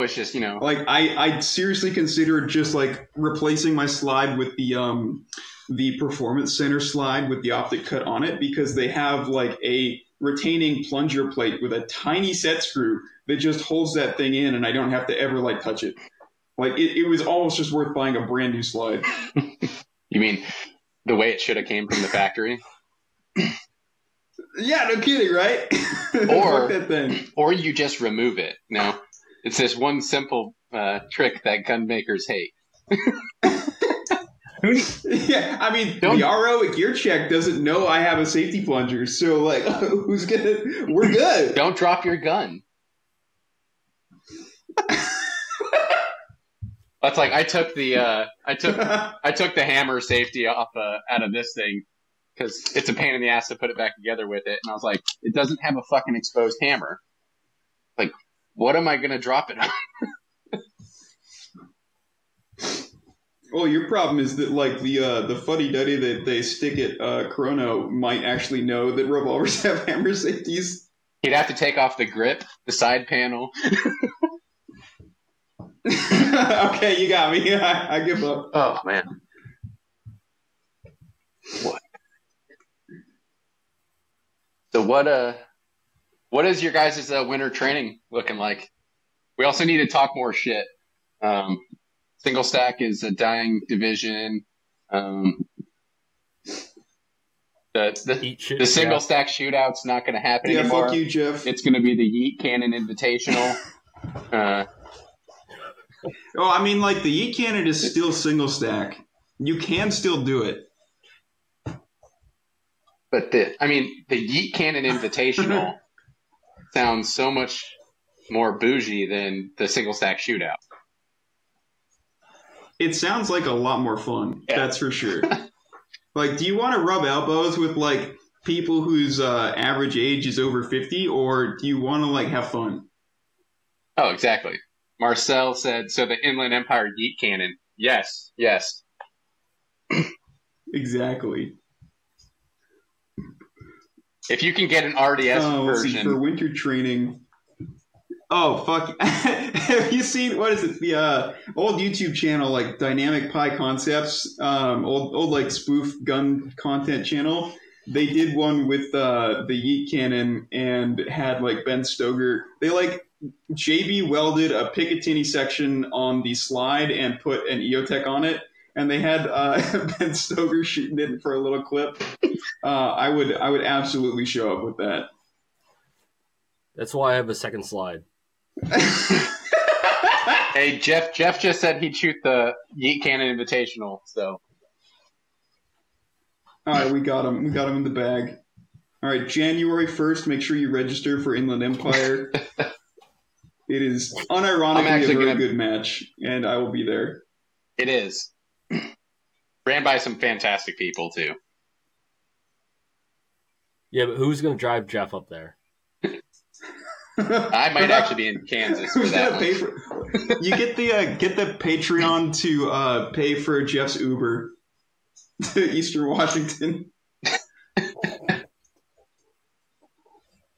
It's just you know Like I I seriously considered just like replacing my slide with the um the performance center slide with the optic cut on it because they have like a retaining plunger plate with a tiny set screw that just holds that thing in and I don't have to ever like touch it. Like it, it was almost just worth buying a brand new slide. you mean the way it should have came from the factory, Yeah, no kidding, right? Or- that thing. or you just remove it. No, it's this one simple uh, trick that gun makers hate. Yeah, I mean Don't- the RO at Gear Check doesn't know I have a safety plunger, so like who's gonna we're good. Don't drop your gun. That's like I took the uh, I took I took the hammer safety off uh, out of this thing because it's a pain in the ass to put it back together with it, and I was like, it doesn't have a fucking exposed hammer. Like, what am I gonna drop it on? Well, your problem is that like the uh, the fuddy duddy that they stick at uh, Chrono might actually know that revolvers have hammer safeties. He'd have to take off the grip, the side panel. okay, you got me. I, I give up. Oh man. What? So what uh what is your guys' uh, winter training looking like? We also need to talk more shit. Um, single stack is a dying division. Um, the the, shit. the single yeah. stack shootout's not going to happen Yeah, anymore. fuck you, Jeff. It's going to be the Yeet Cannon Invitational. Uh, Oh, I mean, like the Yeet Cannon is still single stack. You can still do it. But the, I mean, the Yeet Cannon Invitational sounds so much more bougie than the single stack shootout. It sounds like a lot more fun. Yeah. That's for sure. like, do you want to rub elbows with like people whose uh, average age is over fifty, or do you want to like have fun? Oh, exactly. Marcel said, so the Inland Empire Yeet Cannon. Yes, yes. Exactly. If you can get an RDS Oh, let's see, version, for winter training. Oh fuck! Have you seen what is it? The uh, old YouTube channel, like Dynamic Pie Concepts, um, old old like spoof gun content channel. They did one with uh, the Yeet Cannon and had like Ben Stoeger. They like JB welded a Picatinny section on the slide and put an EOTech on it, and they had uh, Ben Stoeger shooting it for a little clip. Uh, I would I would absolutely show up with that. That's why I have a second slide. hey Jeff, Jeff just said he'd shoot the Yeet Cannon Invitational. So All right, we got him. We got him in the bag. All right, January first. Make sure you register for Inland Empire. it is unironically a very gonna- good match, and I will be there. it is. Ran by some fantastic people too. Yeah, but who's going to drive Jeff up there? I might actually be in Kansas for Who's that. gonna pay for? You get the uh, get the Patreon to uh, pay for Jeff's Uber to Eastern Washington.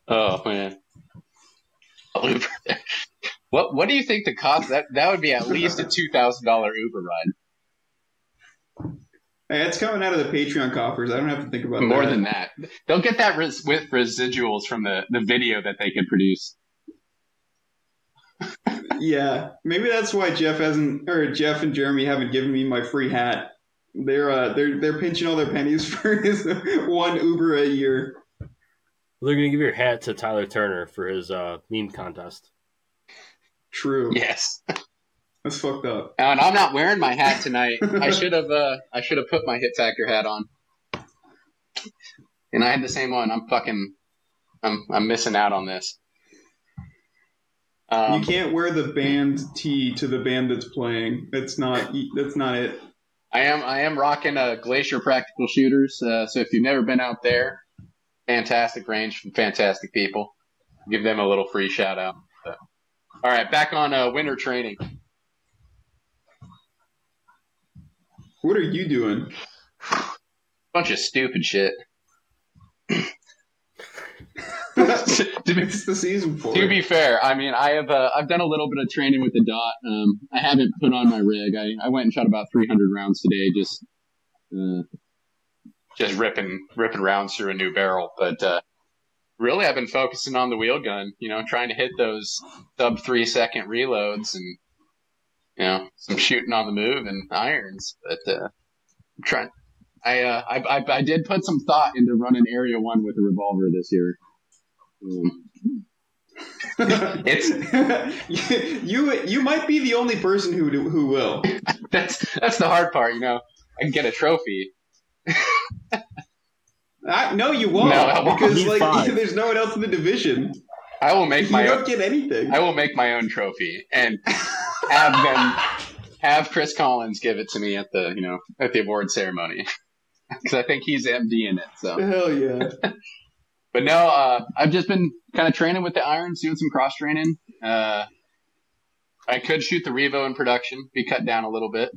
Oh man. Uber. What What do you think the cost? That that would be at least a two thousand dollar Uber ride. Hey, it's coming out of the Patreon coffers. I don't have to think about that. More that. than that, they'll get that res- with residuals from the the video that they can produce. Yeah, maybe that's why Jeff hasn't, or Jeff and Jeremy haven't given me my free hat. They're uh, they're they're pinching all their pennies for his one Uber a year. They're going to give your hat to Tyler Turner for his uh, meme contest. True, Yes, that's fucked up. and I'm not wearing my hat tonight. I should have uh I should have put my Hit Factor hat on. And I had the same one. I'm fucking I'm I'm missing out on this. Um, you can't wear the band tee to the band that's playing. That's not that's not it. I am I am rocking a Glacier Practical Shooters. Uh, so if you've never been out there, fantastic range from fantastic people. Give them a little free shout out. So. All right, back on uh, winter training. What are you doing? Bunch of stupid shit. to it's the season for To it. be fair, I mean, I have uh, I've done a little bit of training with the dot. Um, I haven't put on my rig. I, I went and shot about 300 rounds today. Just uh, Just ripping ripping rounds through a new barrel. But uh, really, I've been focusing on the wheel gun. You know, trying to hit those sub three second reloads and you know some shooting on the move and irons. But uh, I'm trying. I, uh, I I I did put some thought into running Area One with a revolver this year. Um, It's you you might be the only person who who will. that's that's the hard part. You know, I can get a trophy. I, no, you won't No, won't. because like five. there's no one else in the division. I will make my. You don't own, get anything. I will make my own trophy and have them have Chris Collins give it to me at the you know at the award ceremony because I think he's MD in it. So, Hell yeah! but no, uh, I've just been kind of training with the irons, doing some cross training. uh, I could shoot the Revo in production, be cut down a little bit,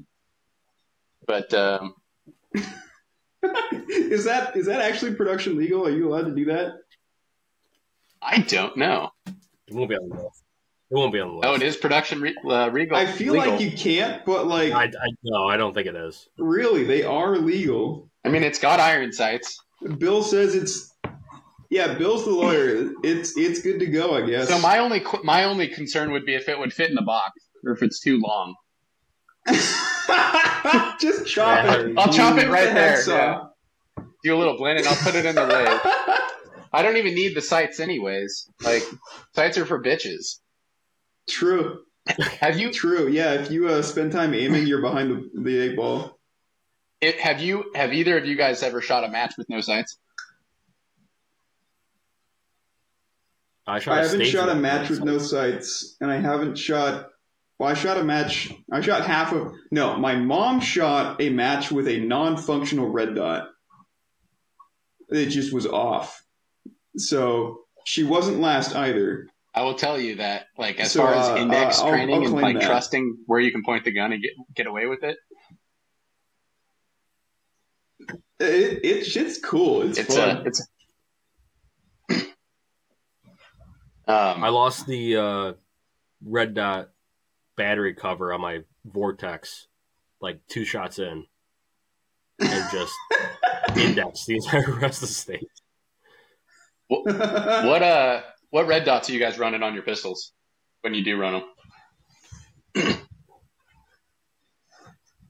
but um, is that is that actually production legal? Are you allowed to do that? I don't know. It won't be on the list. It won't be on the list. Oh, it is production re- uh, Regal. I feel legal. like you can't, but like I, I no, I don't think it is. really, they are legal. I mean, it's got iron sights. Bill says it's. Yeah, Bill's the lawyer. It's it's good to go, I guess. So my only qu- my only concern would be if it would fit in the box or if it's too long. just chop Yeah, it. I'll chop it right the there, hacksaw. Do a little blend and I'll put it in the lathe. I don't even need the sights anyways. Like sights are for bitches. True, Have you true. Yeah, if you uh, spend time aiming, you're behind the, the eight ball. it, have you have either of you guys ever shot a match with no sights? I shot. I a haven't shot a match with no sights, and I haven't shot. Well, I shot a match. I shot half of. No, my mom shot a match with a non-functional red dot. It just was off, so she wasn't last either. I will tell you that, like as So, far as uh, index uh, I'll- training I'll and like that. trusting where you can point the gun and get get away with it, It, it shit's cool. It's, it's fun. a it's. um, I lost the uh, red dot battery cover on my Vortex like two shots in, and just indexed the entire rest of the state. what uh what red dots are you guys running on your pistols when you do run them?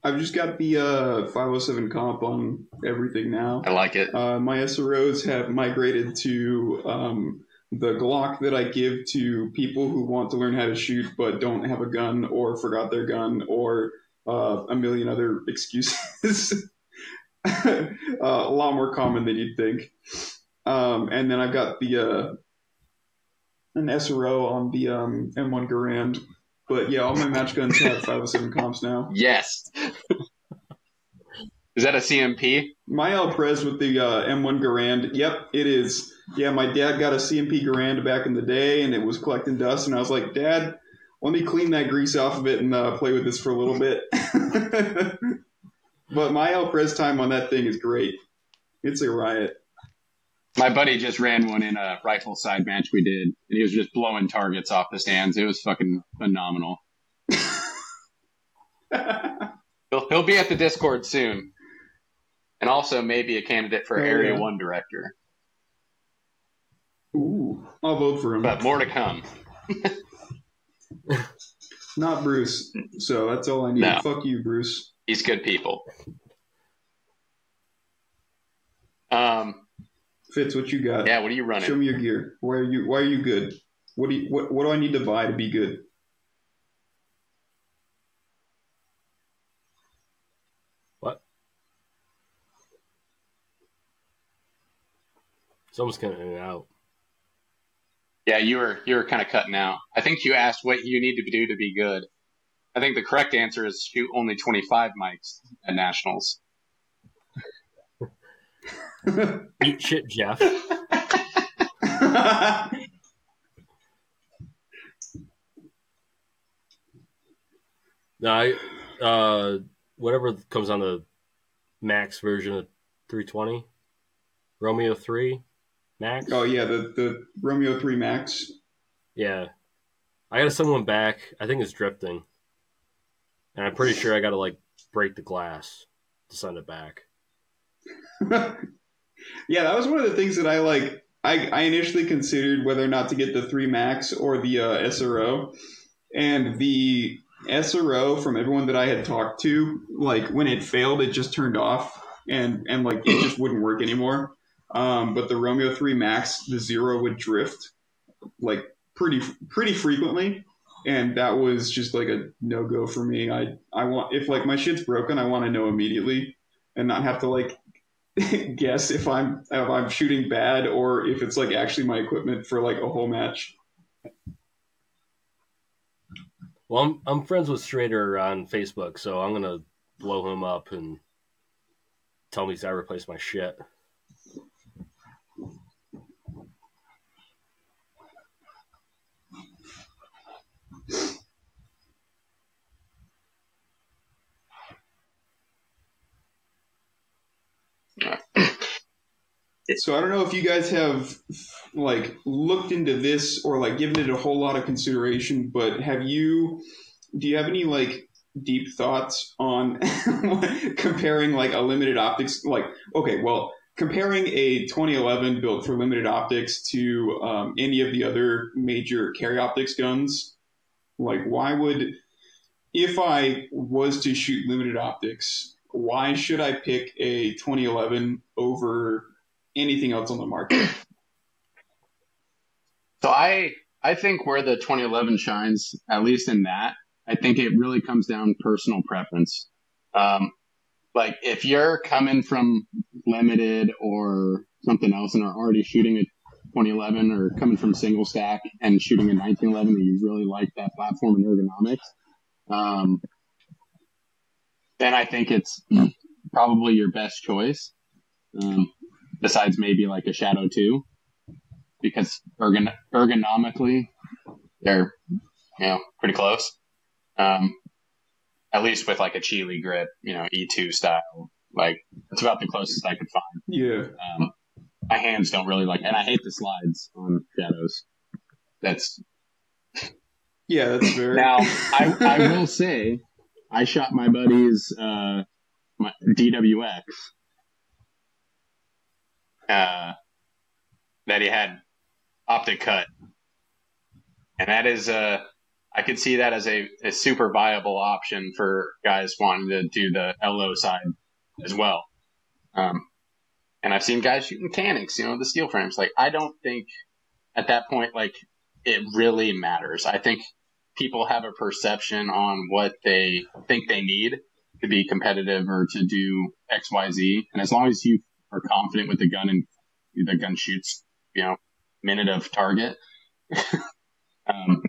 I've just got the uh, 507 comp on everything now. I like it. Uh, my SROs have migrated to um, the Glock that I give to people who want to learn how to shoot but don't have a gun or forgot their gun or uh, a million other excuses. uh, a lot more common than you'd think. Um, and then I've got the uh, an SRO on the um, M1 Garand. But yeah, all my match guns have 507 comps now. Yes. Is that a CMP? My El Prez with the uh, M1 Garand. Yep, it is. Yeah, my dad got a CMP Garand back in the day, and it was collecting dust. And I was like, Dad, let me clean that grease off of it and uh, play with this for a little bit. but my El Prez time on that thing is great. It's a riot. My buddy just ran one in a rifle side match we did, and he was just blowing targets off the stands. It was fucking phenomenal. He'll, he'll be at the Discord soon, and also maybe a candidate for Oh, Area yeah. One director. Ooh, I'll vote for him. But more to come. Not Bruce. So that's all I need. No. Fuck you, Bruce. He's good people. Um. Fitz, what you got? Yeah. What are you running? Show me your gear. Why are you Why are you good? What do you What, what do I need to buy to be good? What? Someone's coming in and out. Yeah, you were you were kind of cutting out. I think you asked what you need to do to be good. I think the correct answer is shoot only 25 mics at nationals. Eat shit, Jeff. No, I, uh, whatever comes on the max version of 320, Romeo 3 max. Oh yeah, the the Romeo Three Max. Yeah. I gotta send one back. I think it's drifting. And I'm pretty sure I gotta like break the glass to send it back. yeah, that was one of the things that I like. I, I initially considered whether or not to get the three max or the uh, SRO, and the SRO from everyone that I had talked to, like when it failed, it just turned off and and like it just wouldn't work anymore. Um, but the Romeo three max, the zero would drift like pretty pretty frequently, and that was just like a no go for me. I I want if like my shit's broken, I want to know immediately and not have to like guess if I'm if I'm shooting bad or if it's like actually my equipment for like a whole match. Well, I'm I'm friends with Strader on Facebook, so I'm gonna blow him up and tell he's gotta replace my shit. So I don't know if you guys have like looked into this or like given it a whole lot of consideration, but have you do you have any like deep thoughts on comparing like a limited optics like okay, well, comparing a 2011 built for limited optics to um, any of the other major carry optics guns, like why would if I was to shoot limited optics, why should I pick a 2011 over anything else on the market? So I I think where the 2011 shines, at least in that, I think it really comes down personal preference. Um, like if you're coming from limited or something else and are already shooting a 2011 or coming from single stack and shooting a 1911 and you really like that platform and ergonomics, um, then I think it's probably your best choice. Um, besides maybe like a Shadow 2 because ergon- ergonomically they're you know pretty close. Um, at least with like a Chile grip, you know, E2 style. Like it's about the closest I could find. Yeah. Um, my hands don't really like, and I hate the slides on shadows. That's Yeah, that's fair. now I, I will say I shot my buddy's uh, my DWX uh, that he had optic cut, and that is uh, I could see that as a, a super viable option for guys wanting to do the LO side as well. Um, and I've seen guys shooting mechanics, you know, the steel frames. Like I don't think at that point like it really matters. I think people have a perception on what they think they need to be competitive or to do X, Y, Z. And as long as you are confident with the gun and the gun shoots, you know, minute of target, um,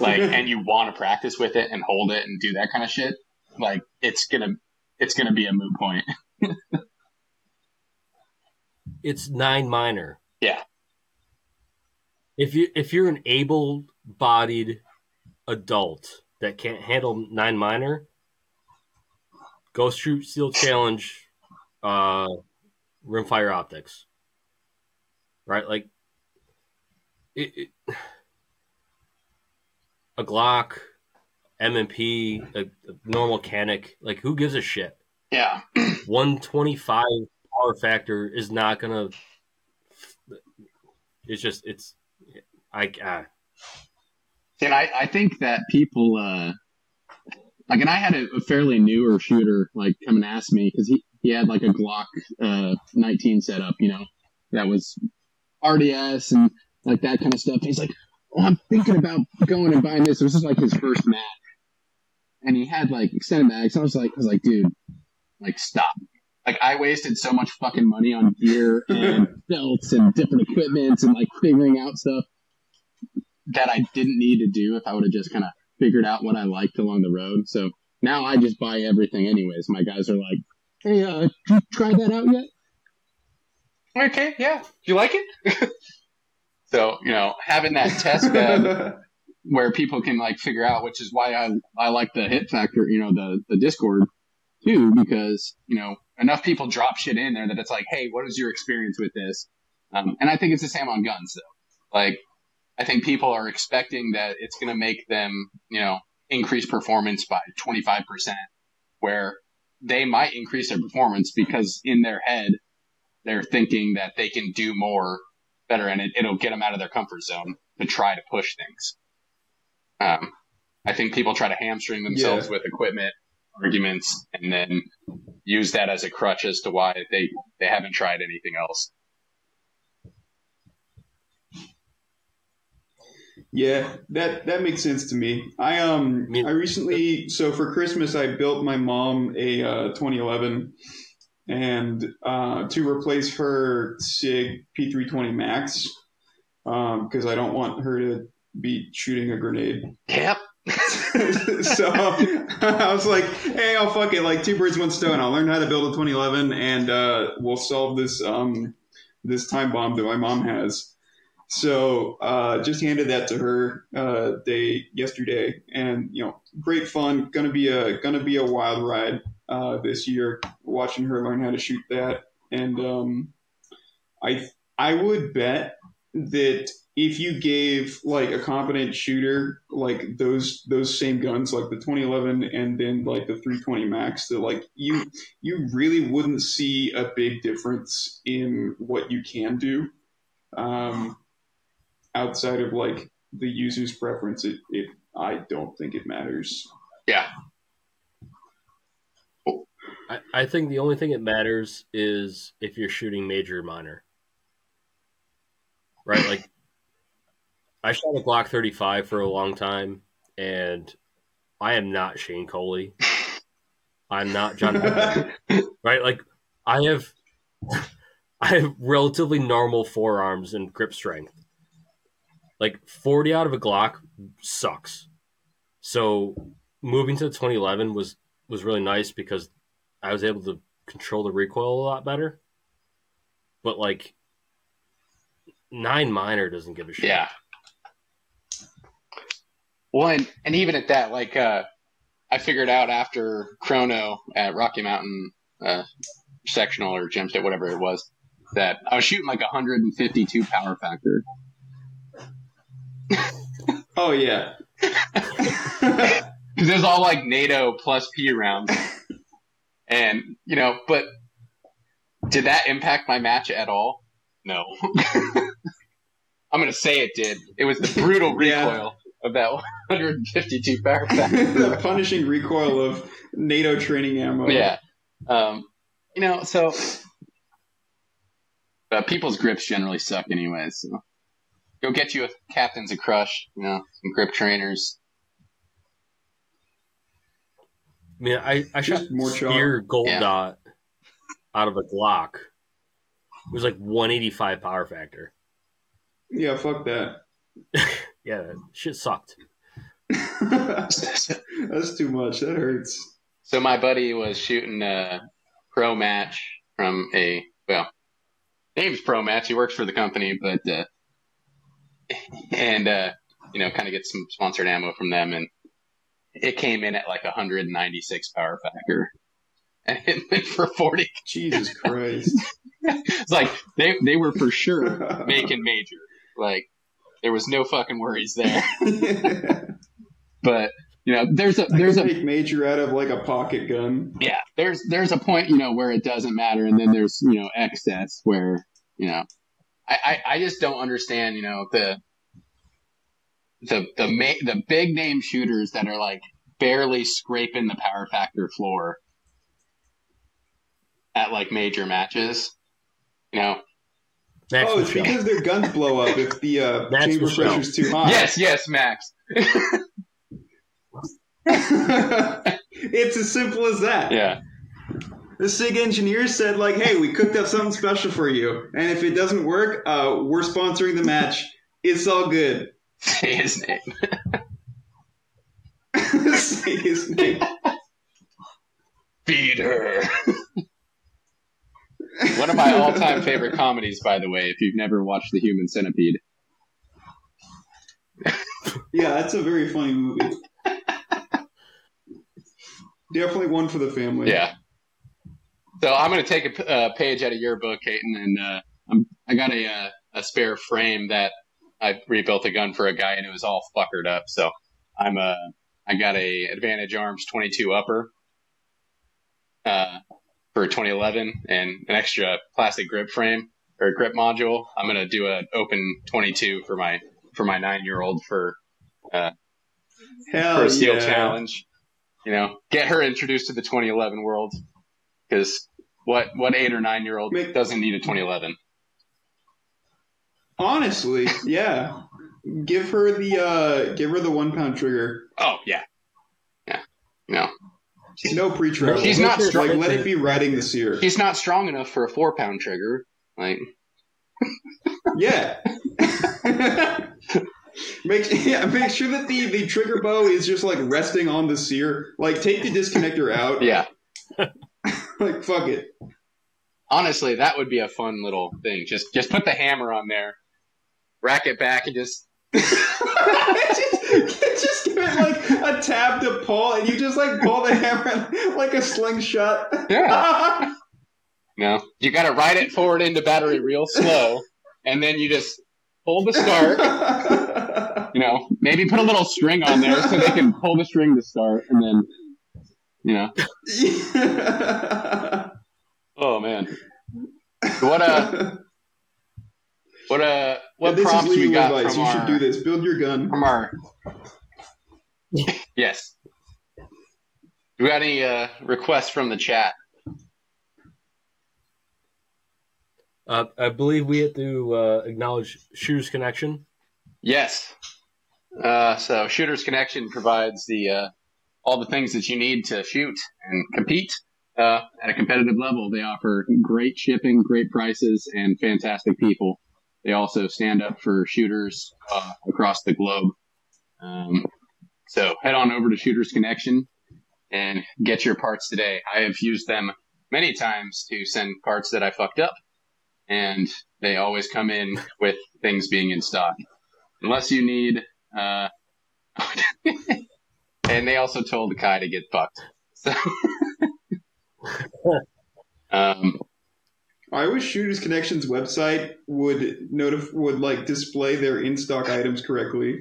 like, and you want to practice with it and hold it and do that kind of shit, like it's gonna, it's gonna be a moot point. It's nine minor. Yeah. If you if you're an able-bodied adult that can't handle nine minor, go shoot Steel Challenge, uh, rimfire optics. Right, like it, it a Glock, M&P, a, a normal Canik, like who gives a shit? Yeah. 125 power factor is not gonna. It's just it's, I uh, And I, I think that people, uh, like, and I had a, a fairly newer shooter, like, come and ask me, because he, he had, like, a Glock, uh, 19 setup, you know, that was RDS and, like, that kind of stuff. He's like, oh, I'm thinking about going and buying this. This is, like, his first match. And he had, like, extended mags. I was like, I was like, dude, like, stop. Like, I wasted so much fucking money on gear and belts and different equipment and, like, figuring out stuff that I didn't need to do if I would have just kind of figured out what I liked along the road. So now I just buy everything anyways. My guys are like, hey, uh, did you try that out yet? Okay, yeah. You like it? so, you know, having that test bed where people can like figure out, which is why I I like the hit factor, you know, the the Discord too, because you know enough people drop shit in there that it's like, hey, what is your experience with this? Um, and I think it's the same on guns though. Like, I think people are expecting that it's going to make them, you know, increase performance by 25%, where they might increase their performance because in their head, they're thinking that they can do more better and it, it'll get them out of their comfort zone to try to push things. Um, I think people try to hamstring themselves Yeah. with equipment arguments and then use that as a crutch as to why they, they haven't tried anything else. Yeah, that that makes sense to me. I um I recently so for Christmas I built my mom a uh, 2011 and uh, to replace her Sig P320 Max because I don't want her to be shooting a grenade. Yep. so I was like, hey, I'll fuck it. Like two birds, one stone. I'll learn how to build a 2011 and uh, we'll solve this um this time bomb that my mom has. So uh, just handed that to her uh, day yesterday, and you know, great fun. Gonna be a gonna be a wild ride uh, this year. Watching her learn how to shoot that, and um, I I would bet that if you gave like a competent shooter like those those same guns, like the 2011 and then like the 320 Max, that like you you really wouldn't see a big difference in what you can do. Um, outside of like the user's preference, it, it I don't think it matters. Yeah. I, I think the only thing that matters is if you're shooting major or minor. Right? Like, I shot a Glock 35 for a long time, and I am not Shane Coley. I'm not John. Right? Like, I have, I have relatively normal forearms and grip strength. Like 40 out of a Glock sucks. So moving to the 2011 was was really nice because I was able to control the recoil a lot better. But like nine minor doesn't give a shit. Yeah. Well, and, and even at that, like, uh, I figured out after Chrono at Rocky Mountain uh, sectional or gym state, whatever it was, that I was shooting like 152 power factor. Oh yeah. Because it was all like NATO plus P rounds. And, you know, but did that impact my match at all? No. I'm going to say it did. It was the brutal Yeah. recoil of that 152 power the punishing recoil of NATO training ammo. Yeah. Um, you know, so Uh, people's grips generally suck anyway, so go get you a Captains of Crush, you know, some grip trainers. I mean, I, I shot Just more chalk. Speer gold Yeah. dot out of a Glock. It was like 185 power factor. Yeah, fuck that. Yeah, that shit sucked. That's too much. That hurts. So my buddy was shooting a pro match from a well, name's pro match. He works for the company, but uh, and uh, you know, kind of get some sponsored ammo from them, and it came in at like 196 power factor, and it went for 40. Jesus Christ. It's like they they were for sure making major. Like there was no fucking worries there. but you know, there's a there's a make major out of like a pocket gun. Yeah, there's there's a point, you know, where it doesn't matter, and then there's you know excess where you know I, I, I just don't understand, you know, the the the ma- the big name shooters that are like barely scraping the power factor floor at like major matches. You know, Max oh, it's Michel. because their guns blow up if the uh, chamber Michel. pressure's too high. yes, yes, Max. it's as simple as that. Yeah, The SIG engineers said, like, hey, we cooked up something special for you. And if it doesn't work, uh, we're sponsoring the match. It's all good. say his name. Say his name. Feed her. One of my all-time favorite comedies, by the way. if you've never watched The Human Centipede. Yeah, that's a very funny movie. Definitely one for the family. Yeah. So I'm going to take a, uh, page out of your book, Hayden, and uh, I'm, I got a uh, a spare frame that I rebuilt a gun for a guy, and it was all fuckered up. So I'm a I got a Advantage Arms 22 upper uh, for 2011, and an extra plastic grip frame or grip module. I'm going to do an open 22 for my for my nine year old for Hell for a steel yeah. challenge. You know, get her introduced to the 2011 world because what what eight or nine year old Make- doesn't need a 2011? Honestly, yeah. Give her the uh give her the one pound trigger. Oh yeah, yeah, no, No pre travel. She's not strong. like let it be riding the sear. he's not strong enough for a four pound trigger. Like, Yeah. make yeah, make sure that the, the trigger bow is just like resting on the sear. Like take the disconnector out. yeah, Like fuck it. honestly, that would be a fun little thing. Just just put the hammer on there, rack it back, and just just, just give it like a tab to pull, and you just like pull the hammer like a slingshot. yeah. No, you got to ride it forward into battery real slow, and then you just pull the start. You know, maybe put a little string on there so they can pull the string to start, and then, you know. Oh man, what a what a what this is prompts we legal got advice. from You our should do this. Build your gun. from our? yes. Do we got any uh, requests from the chat? Uh, I believe we have to uh, acknowledge Shooter's Connection. Yes. Uh, so Shooters Connection provides the uh, all the things that you need to shoot and compete uh, at a competitive level. They offer great shipping, great prices, and fantastic people. They also stand up for shooters uh, across the globe. Um, so head on over to Shooters Connection and get your parts today. I have used them many times to send parts that I fucked up, and they always come in with things being in stock unless you need. Uh, and they also told Kai to get fucked. So, um, I wish Shooters Connections website would notif- would like display their in stock items correctly.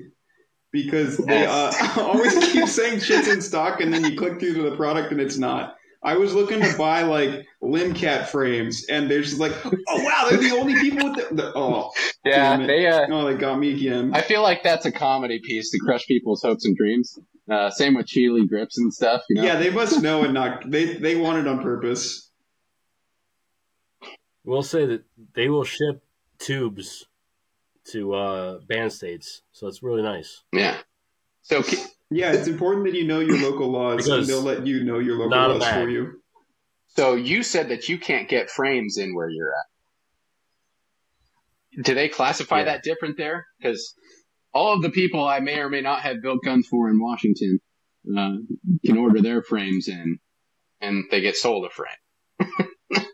Because they uh, always keep saying shit's in stock and then you click through to the product and it's not. I was looking to buy like Limcat frames and they're just like, oh wow, they're the only people with the, the oh yeah, they. Uh, oh they got me again. I feel like that's a comedy piece to crush people's hopes and dreams. Uh, same with Chile grips and stuff. You know? Yeah, they must know and not they they want it on purpose. We'll say that they will ship tubes to uh, band states, so it's really nice. Yeah. So ki- Yeah, it's important that you know your local laws and they'll let you know your local not laws bag. for you. So you said that you can't get frames in where you're at. Do they classify Yeah. that different there? Because all of the people I may or may not have built guns for in Washington uh, can order their frames in, and they get sold a frame.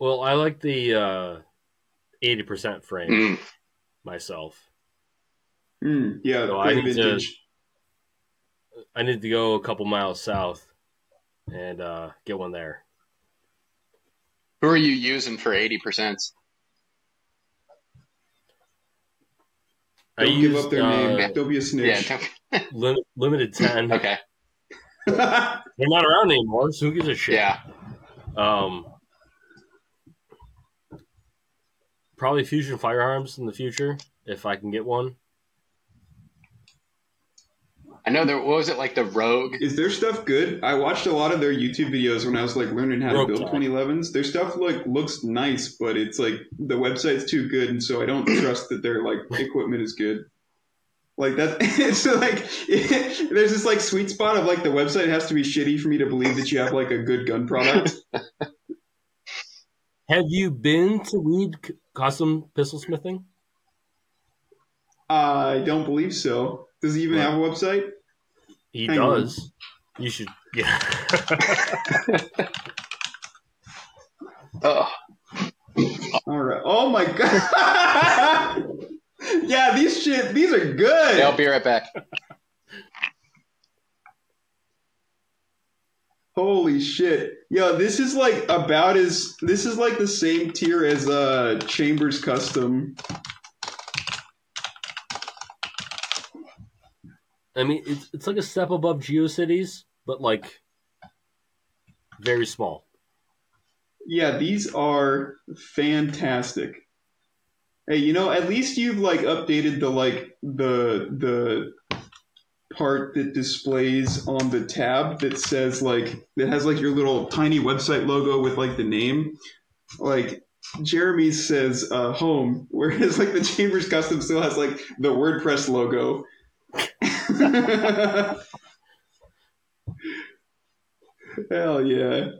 Well, I like the uh, eighty percent frame Mm. myself. Mm, yeah, So I need to- I need to go a couple miles south and uh, get one there. Who are you using for eighty percent? I Don't give up their uh, name. Don't be a Yeah. snitch. don't- lim- limited ten. okay. They're not around anymore, so who gives a shit? Yeah. Um, probably Fusion Firearms in the future if I can get one. I know there. What was it like the Rogue? Is their stuff good? I watched a lot of their YouTube videos when I was like learning how to build Tide. 2011s. Their stuff like looks nice, but it's like the website's too good, and so I don't trust that their like equipment is good. Like that, it's like there's this like sweet spot of like the website has to be shitty for me to believe that you have like a good gun product. Have you been to Weed Custom Pistol Smithing? I don't believe so. Does he even have a website? He Hang on. does. You should. Yeah. Oh, All right. Oh my god! yeah, these shit, these are good. Hey, I'll be right back. Holy shit. Yo, this is like about as this is like the same tier as uh Chambers Custom. I mean, it's it's like a step above GeoCities, but like very small. Yeah, these are fantastic. Hey, you know, at least you've like updated the like the the part that displays on the tab that says like that has like your little tiny website logo with like the name. Like Jeremy says uh, home, whereas like the Chambers Custom still has like the WordPress logo. Hell yeah.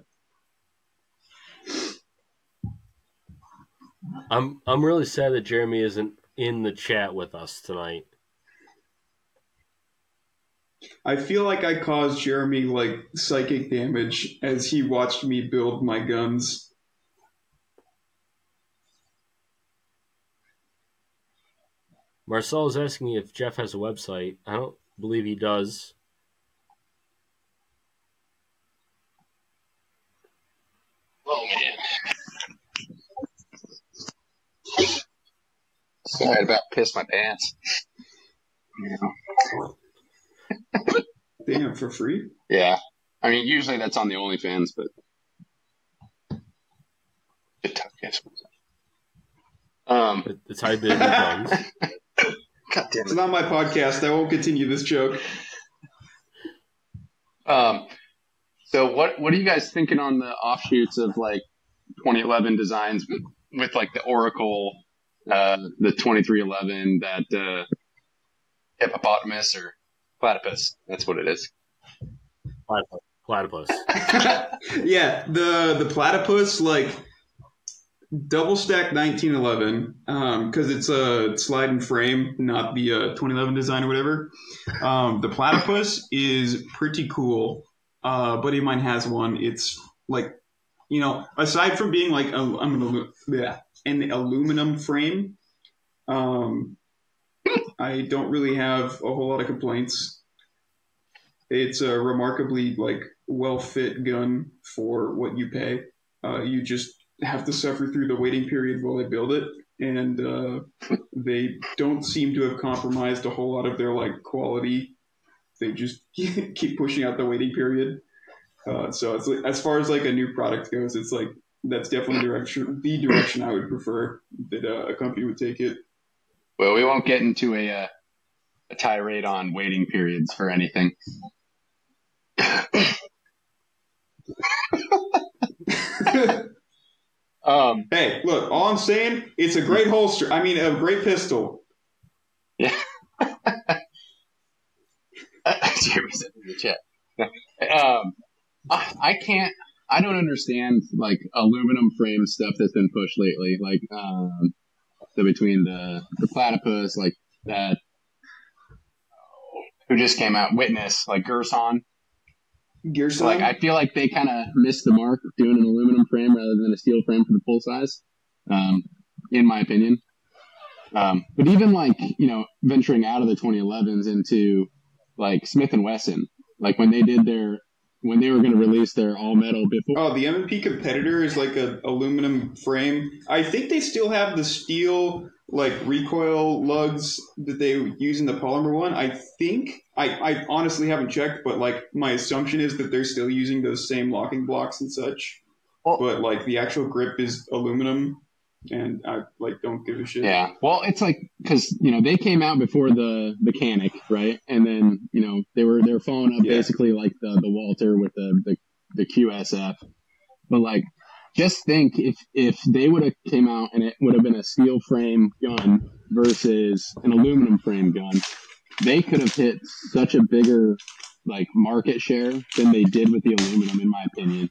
I'm I'm really sad that Jeremy isn't in the chat with us tonight. I feel like I caused Jeremy like psychic damage as he watched me build my guns. Marcel is asking me if Jeff has a website. I don't believe he does. Oh man. Sorry, I about pissed my pants. Damn, for free? Yeah. I mean, usually that's on the OnlyFans, but Good talk, yes. um, It- It's how you build your guns. God damn It's not my podcast. I won't continue this joke. um, so what what are you guys thinking on the offshoots of like 2011 designs with, with like the Oracle, uh, the 2311, that uh, hippopotamus or platypus. That's what it is. Platypus. Platypus. yeah, the the platypus like double stack 1911 because it's a slide and frame, not the uh, 2011 design or whatever. Um, the platypus is pretty cool. Uh, a buddy of mine has one. It's like you know, aside from being like a, I'm an, yeah, an aluminum frame, um, I don't really have a whole lot of complaints. It's a remarkably like well fit gun for what you pay. Uh, you just have to suffer through the waiting period while they build it, and uh, they don't seem to have compromised a whole lot of their like quality. They just keep pushing out the waiting period. Uh, so it's like, as far as like a new product goes, it's like that's definitely direction the direction I would prefer that uh, a company would take it. well, we won't get into a uh, a tirade on waiting periods for anything. Um, Hey, look, all I'm saying, it's a great holster. I mean, a great pistol. Jeremy's in the chat. um, I, I can't. I don't understand like aluminum frame stuff that's been pushed lately. Like um, the between the the platypus, like that. Who just came out? Witness, like Girsan. Like I feel like they kind of missed the mark doing an aluminum frame rather than a steel frame for the full size. Um, in my opinion. Um, but even like you know venturing out of the 2011s into like Smith and Wesson, like when they did their when they were going to release their all metal before. Oh, the M&P competitor is like a aluminum frame. I think they still have the steel like recoil lugs that they use in the polymer one. I think I, I honestly haven't checked, but like my assumption is that they're still using those same locking blocks and such. Well- but like the actual grip is aluminum, and I like don't give a shit. Yeah, well, it's like because you know they came out before the mechanic, right? And then you know they were they were following up Yeah. basically like the the Walther with the the, the QSF, but like just think if if they would have came out and it would have been a steel frame gun versus an aluminum frame gun, they could have hit such a bigger like market share than they did with the aluminum, in my opinion,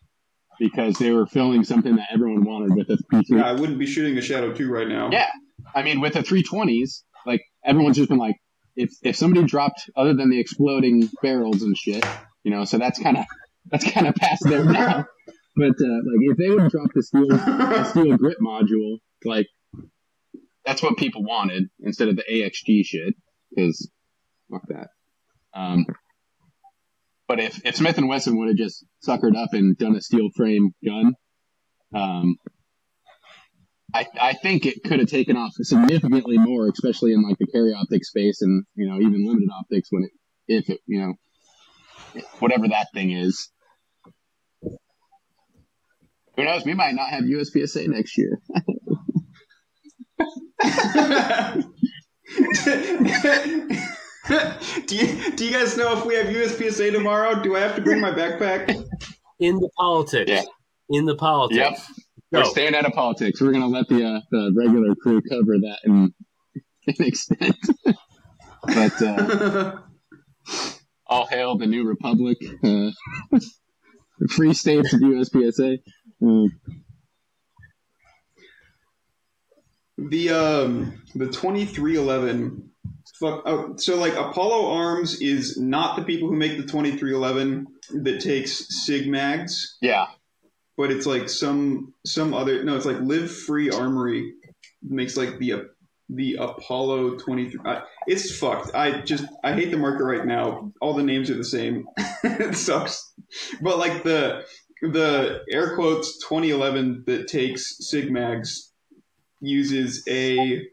because they were filling something that everyone wanted with a P3 Yeah, I wouldn't be shooting a Shadow 2 right now. Yeah. I mean, with the 320s, like everyone's just been like, if if somebody dropped other than the exploding barrels and shit, you know, so that's kind of that's kind of past there now. But uh, like, if they would have dropped the steel the steel grip module, like that's what people wanted instead of the AXG shit. Because fuck that. Um, but if, if Smith and Wesson would have just suckered up and done a steel frame gun, um, I, I think it could have taken off significantly more, especially in like the carry optic space and you know even limited optics when it if it you know whatever that thing is. Who knows? We might not have USPSA next year. do you do you guys know if we have USPSA tomorrow? Do I have to bring my backpack? In the politics. Yeah. In the politics. Yep. We're staying out of politics. We're gonna let the uh, the regular crew cover that in an extent. but uh, all hail the new republic, uh, the free states of USPSA. The um the twenty three eleven. Fuck. Oh, uh, so like Apollo Arms is not the people who make the twenty three eleven that takes Sig mags, yeah, but it's like some some other. No, it's like Live Free Armory makes like the uh, the Apollo twenty three. Uh, it's fucked. I just I hate the market right now. All the names are the same. it sucks. But like the the air quotes 2011 that takes Sig mags uses a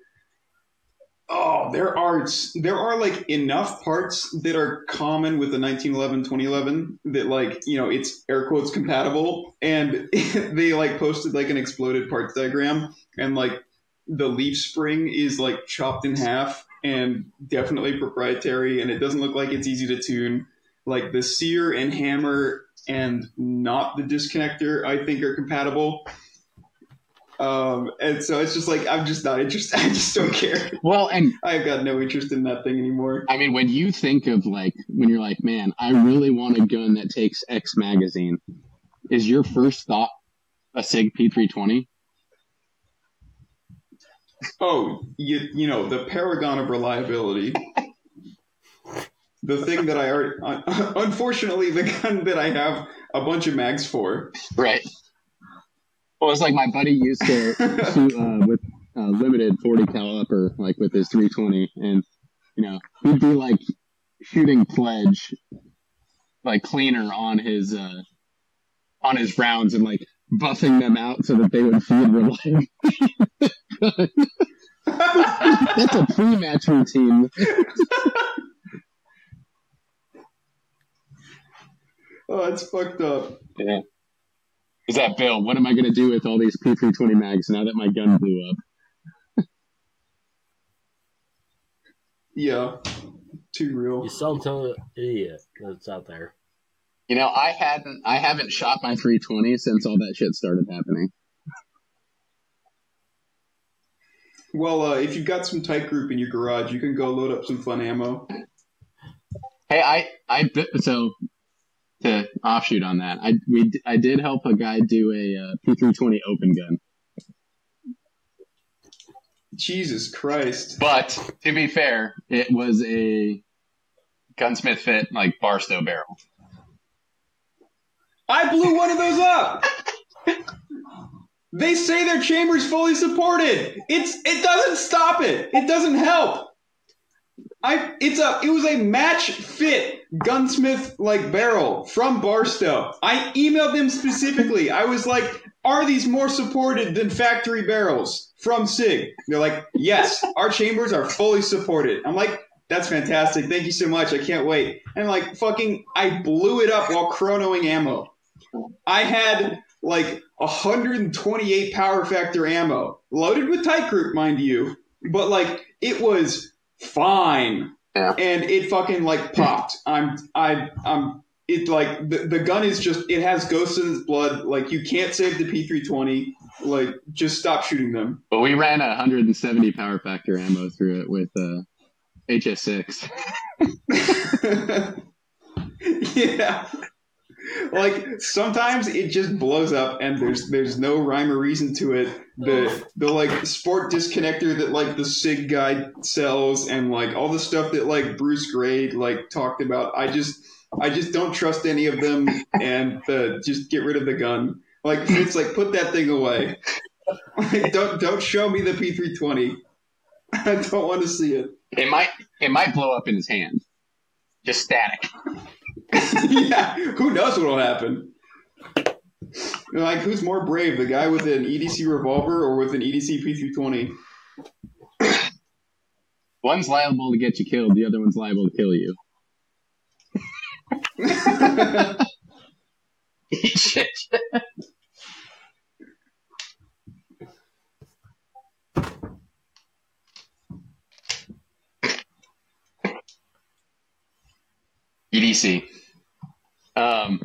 oh there are there are like enough parts that are common with the 1911 2011 that like you know it's air quotes compatible. And they like posted like an exploded parts diagram. And like the leaf spring is like chopped in half and definitely proprietary. And it doesn't look like it's easy to tune. Like the sear and hammer and not the disconnector i think are compatible um, and so it's just like I'm just not interested. I just don't care. well, and I've got no interest in that thing anymore. I mean, when you think of like when you're like, man, I really want a gun that takes X magazine, is your first thought a Sig P320? Oh, you you know the paragon of reliability. The thing that I already, unfortunately, the gun that I have a bunch of mags for. Right. Well, it's like my buddy used to shoot uh, with uh, limited 40 caliber, like with his 320, and you know he'd be like shooting pledge, like cleaner on his uh, on his rounds and like buffing them out so that they would feed reliably. That's a pre-match routine. Oh, it's fucked up. Yeah. Is that Bill? What am I going to do with all these P320 mags now that my gun blew up? Yeah, too real. You sell them to an idiot that's out there. You know, I hadn't, I haven't shot my 320 since all that shit started happening. Well, uh, if you've got some Titegroup in your garage, you can go load up some fun ammo. Hey, I, I, so to offshoot on that, I, we, I did help a guy do a uh, P320 open gun. Jesus Christ. But to be fair, it was a gunsmith fit like Barsto barrel. I blew one of those up. They say their chamber's fully supported. It's it doesn't stop it. It doesn't help. I it's a it was a match fit gunsmith like barrel from Barsto. I emailed them specifically. I was like, "Are these more supported than factory barrels from Sig?" They're like, "Yes, our chambers are fully supported." I'm like, "That's fantastic. Thank you so much. I can't wait." And like fucking I blew it up while chronoing ammo. I had like 128 power factor ammo, loaded with Titegroup, mind you, but like it was fine, Yeah. and it fucking like popped. I'm I I'm it like the, the gun is just it has ghosts in its blood. Like you can't save the P320. Like just stop shooting them. But we ran a 170 power factor ammo through it with uh, HS6. yeah. Like sometimes it just blows up and there's there's no rhyme or reason to it. The the like sport disconnector that like the SIG guy sells and like all the stuff that like Bruce Gray like talked about. I just I just don't trust any of them and uh, just get rid of the gun. Like it's like put that thing away. Like, don't don't show me the P320. I don't want to see it. It might it might blow up in his hand. Just static. yeah, who knows what'll happen? Like, who's more brave, the guy with an EDC revolver or with an EDC P320? One's liable to get you killed, the other one's liable to kill you. Shit. EDC. Um,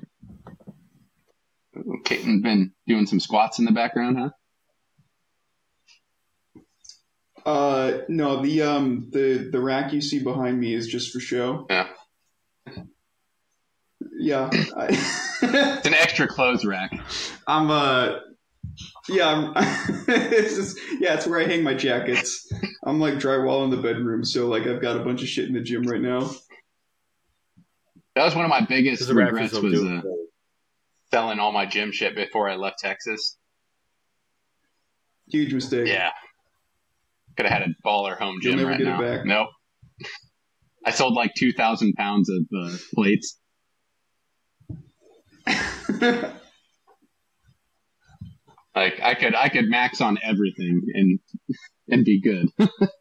Katon been doing some squats in the background, huh? Uh, no, the um, the the rack you see behind me is just for show. Yeah. Yeah, It's an extra clothes rack. I'm uh, yeah, I'm, it's just, yeah, it's where I hang my jackets. I'm like drywall in the bedroom, so like I've got a bunch of shit in the gym right now. That was one of my biggest regrets was uh. Selling all my gym shit before I left Texas. Huge mistake. Yeah. Could have had a baller home gym right now. Nope. I sold like two thousand pounds of uh, plates. Like I could I could max on everything and and be good.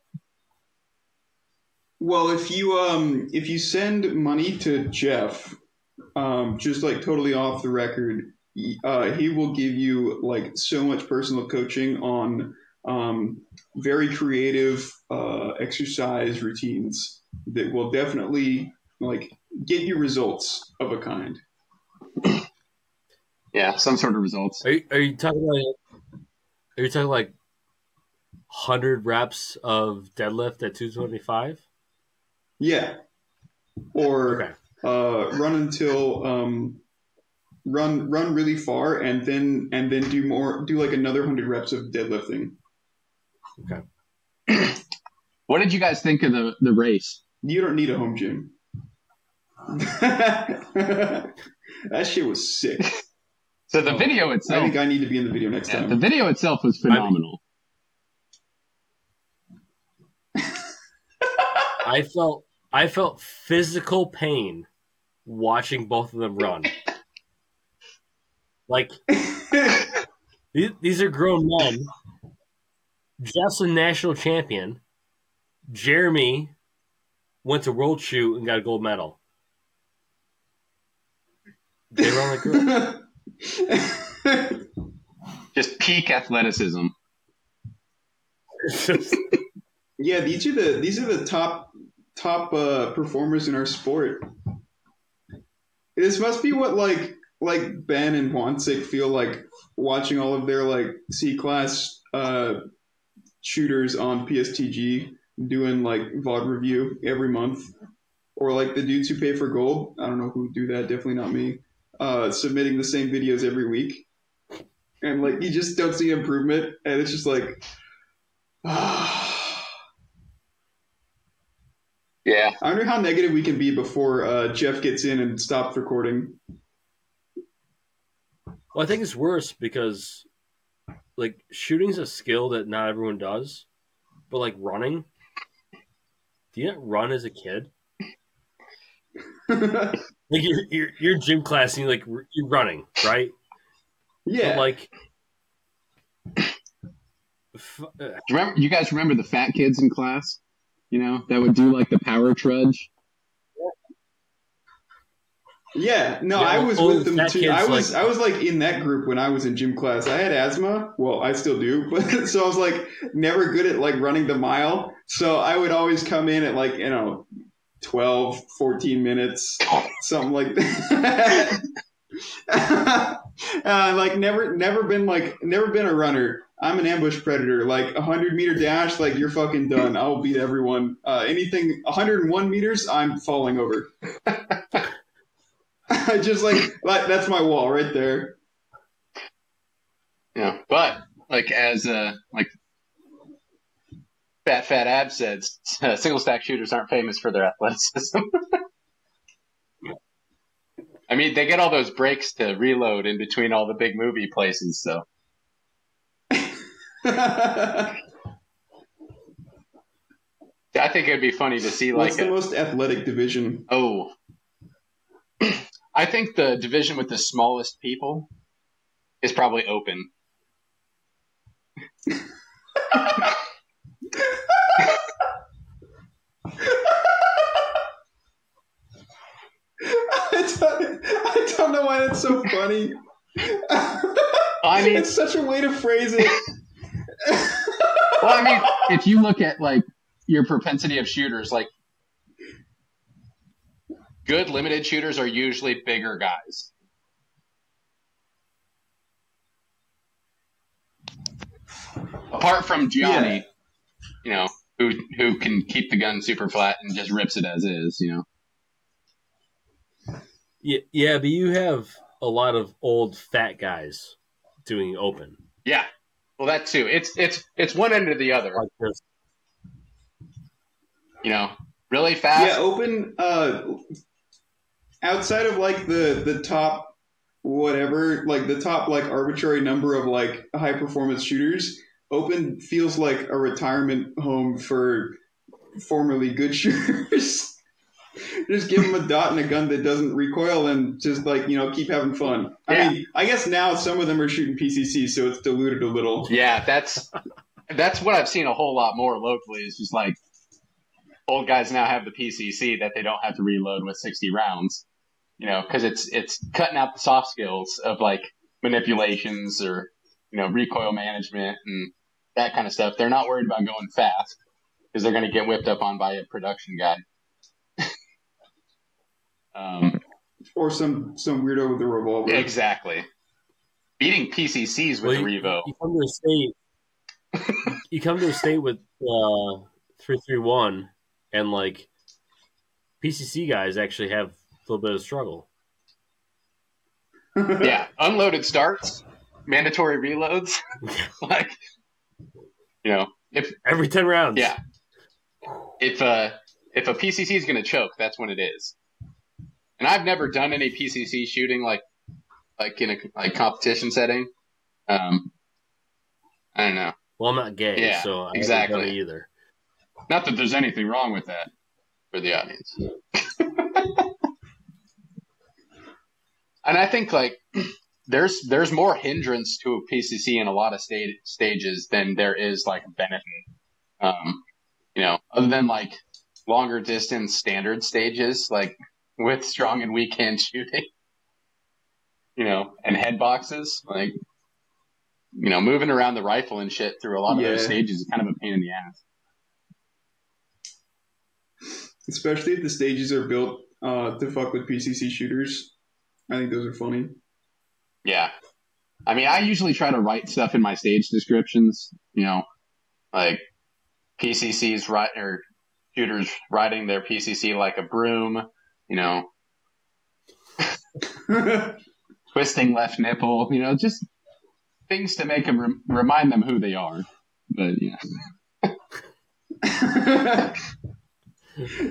Well, if you um if you send money to Jeff, um just like totally off the record, he- uh, he will give you like so much personal coaching on um very creative uh, exercise routines that will definitely like get you results of a kind. Yeah, some sort of results. Are you, are you talking like? Are you talking like hundred reps of deadlift at two twenty five? Yeah. Or Okay. uh, run until um, run run really far and then and then do more do like another hundred reps of deadlifting. Okay. what did you guys think of the the race? You don't need a home gym. that shit was sick. So the Oh. video itself. I think I need to be in the video next yeah, time. the video itself was phenomenal. I felt I felt physical pain watching both of them run. Like these, these are grown men. Jeff's a national champion. Jeremy went to world shoot and got a gold medal. They run like girls. Just peak athleticism. Yeah, these are the these are the top top uh, performers in our sport. This must be what like like Ben and Hwansik feel like watching all of their like C class uh, shooters on PSTG doing like VOD review every month, or like the dudes who pay for gold. I don't know who do that. Definitely not me. Uh, submitting the same videos every week, and like you just don't see improvement, and it's just like. Yeah. I wonder how negative we can be before uh, Jeff gets in and stops recording. well, I think it's worse because like shooting's a skill that not everyone does, but like running. Do you not run as a kid? Like you're you're, you're gym class and you like you're running, right? yeah. But like, f- Do you remember? You guys remember the fat kids in class? You know that would do like the power trudge. yeah. No, Yeah, I was with them too. I was like- I was like in that group when I was in gym class. I had asthma. Well, I still do, but so I was like never good at like running the mile. So I would always come in at like, you know, 12, 14 minutes, something like that. uh, like never never been like never been a runner. I'm an ambush predator. Like a hundred meter dash, like you're fucking done. I'll beat everyone. Uh, anything 101 meters, I'm falling over. I just like, that's my wall right there. Yeah. But like as uh like Fat Fat Ab said, uh, single stack shooters aren't famous for their athleticism. I mean, they get all those breaks to reload in between all the big movie places, so I think it'd be funny to see like What's the a, most athletic division? oh. I think the division with the smallest people is probably open. I don't, I don't know why that's so funny. I mean, it's such a way to phrase it. Well, I mean, if you look at like your propensity of shooters, like good limited shooters are usually bigger guys. Apart from Gianni, Yeah. you know, who who can keep the gun super flat and just rips it as is, you know. Yeah, yeah, but you have a lot of old fat guys doing open. Yeah. Well, that too. It's it's it's one end or the other. Like this. You know, really fast. yeah, open. Uh, outside of like the the top whatever, like the top like arbitrary number of like high performance shooters, open feels like a retirement home for formerly good shooters. just give them a dot and a gun that doesn't recoil and just like you know keep having fun. I mean, I guess now some of them are shooting PCC, so it's diluted a little. Yeah, that's that's what I've seen a whole lot more locally. Is just like old guys now have the PCC that they don't have to reload with sixty rounds. You know, because it's it's cutting out the soft skills of like manipulations or you know recoil management and that kind of stuff. They're not worried about going fast because they're going to get whipped up on by a production guy. Um, Or some some weirdo with a revolver. exactly. Beating PCCs with Well, the you- Revo. You come to a state. you come to a state with uh, three three one, and like PCC guys actually have a little bit of struggle. yeah, unloaded starts, mandatory reloads. like, you know, if Every ten rounds. yeah, if uh if a PCC is going to choke, that's when it is. And I've never done any PCC shooting like like in a like competition setting. Um, I don't know. Well, I'm not gay, Yeah, so I exactly. either. Not that there's anything wrong with that for the audience. and I think like there's there's more hindrance to a PCC in a lot of sta- stages than there is like benefit. Um, you know, other than like longer distance standard stages, like with strong and weak hand shooting, you know, and head boxes, like you know, moving around the rifle and shit through a lot of those stages is kind of a pain in the ass. Especially if the stages are built uh, to fuck with PCC shooters. I think those are funny. Yeah. I mean, I usually try to write stuff in my stage descriptions, you know, like PCCs right or shooters riding their PCC like a broom, you know, twisting left nipple, you know, just things to make them rem- remind them who they are. But yeah,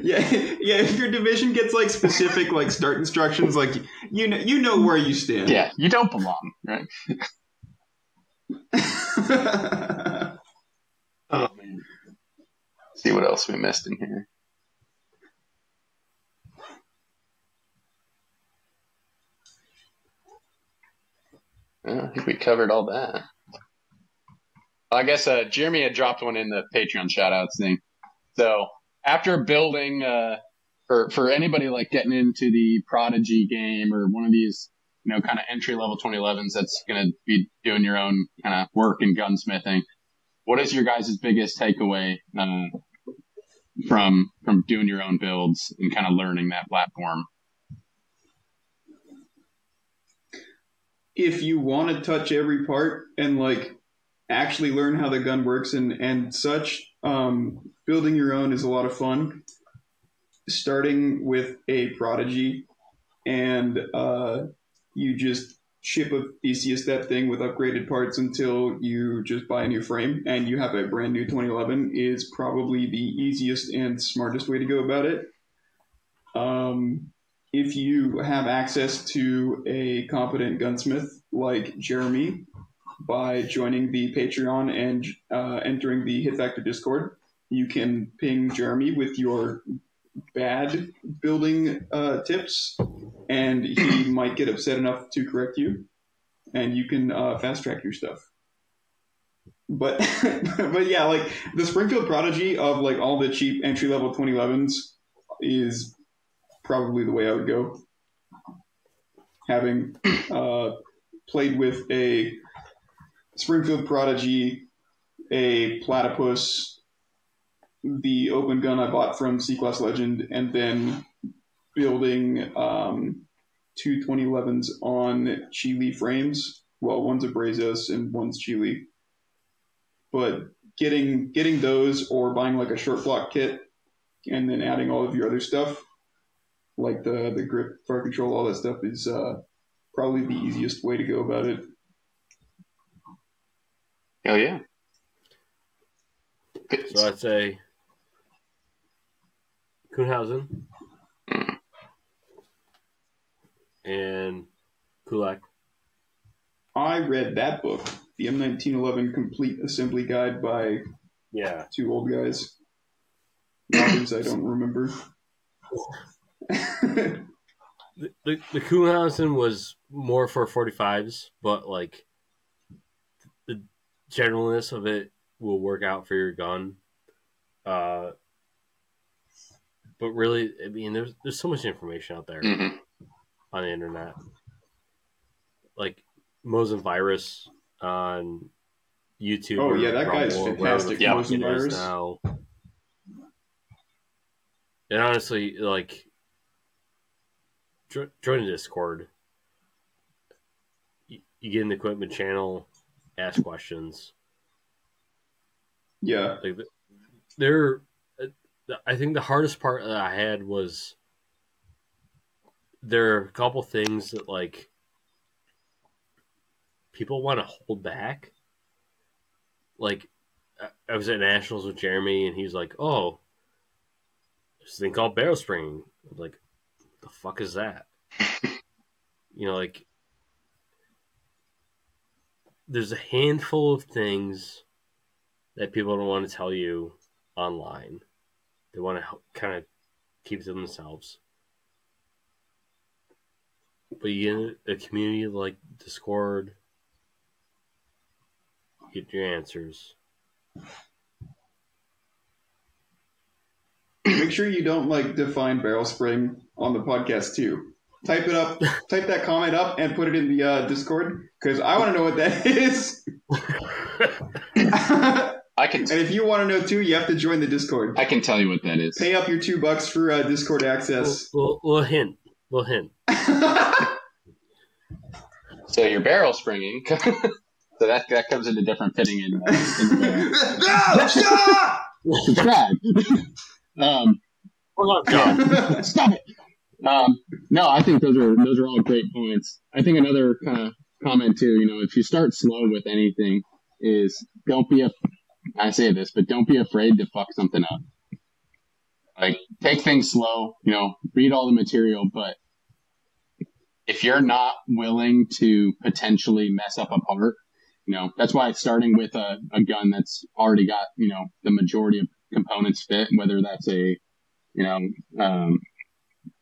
yeah, yeah. If your division gets like specific like start instructions, like you know, you know where you stand. yeah, you don't belong, right? Oh man. See what else we missed in here. Yeah, I think we covered all that. I guess uh, Jeremy had dropped one in the Patreon shoutouts thing. So after building, uh, for for anybody like getting into the Prodigy game or one of these, you know, kind of entry level 2011s that's going to be doing your own kind of work in gunsmithing, what is your guys' biggest takeaway uh, from from doing your own builds and kind of learning that platform? If you want to touch every part and like actually learn how the gun works and and such, um, building your own is a lot of fun. Starting with a prodigy, and uh, you just ship a theseus that thing with upgraded parts until you just buy a new frame and you have a brand new 2011 is probably the easiest and smartest way to go about it. Um, if you have access to a competent gunsmith like Jeremy by joining the Patreon and uh, entering the Hit Factor Discord, you can ping Jeremy with your bad building uh, tips, and he might get upset enough to correct you, and you can uh, fast track your stuff. But but yeah, like the Springfield Prodigy of like all the cheap entry level 2011s is probably the way I would go. Having uh, played with a Springfield Prodigy, a Platypus, the open gun I bought from C Class Legend, and then building um, two 2011s on Chile frames. Well, one's a Brazos and one's Chile. But getting getting those or buying like a short block kit and then adding all of your other stuff, like the the grip, fire control, all that stuff is uh, probably the easiest way to go about it. Hell yeah. So I'd say Kuhnhausen and Kulak. I read that book, the M1911 Complete Assembly Guide by Yeah. two old guys. Names I don't remember. The, the, the Kuhnhausen was more for 45s, but like the generalness of it will work out for your gun. Uh, but really, I mean, there's there's so much information out there hmm on the internet, like Mosin Virus on YouTube. Oh, yeah, that guy's Rumble or wherever fantastic, Yeah. Mosin Virus. Now. And honestly, like, jo- join the Discord. You, you get in the equipment channel, ask questions. yeah. Like, th- there, I think the hardest part that I had was there are a couple things that like people want to hold back. Like, I- I was at nationals with Jeremy, and he's like, "Oh, this thing called barrel springing." I'm like, the fuck is that? you know, like, there's a handful of things that people don't want to tell you online. They want to kind of keep to themselves. But you get a community like Discord, you get your answers. Make sure you don't like define barrel spring on the podcast too. Type it up, type that comment up, and put it in the uh, Discord because I want to know what that is. and I can And if you want to know too, you have to join the Discord. I can tell you what that is. Pay up your two bucks for uh, Discord access. Little, little hint, little hint. so you're barrel springing. So that that comes into different fitting in. Uh, in the, no, stop! subscribe. um, Hold on, John. Stop it. Um, no, I think those are those are all great points. I think another kind of comment too. You know, if you start slow with anything, is don't be a. I say this, but don't be afraid to fuck something up. Like take things slow. You know, read all the material, but if you're not willing to potentially mess up a part, you know, that's why starting with a, a gun that's already got you know the majority of components fit, whether that's a you know um,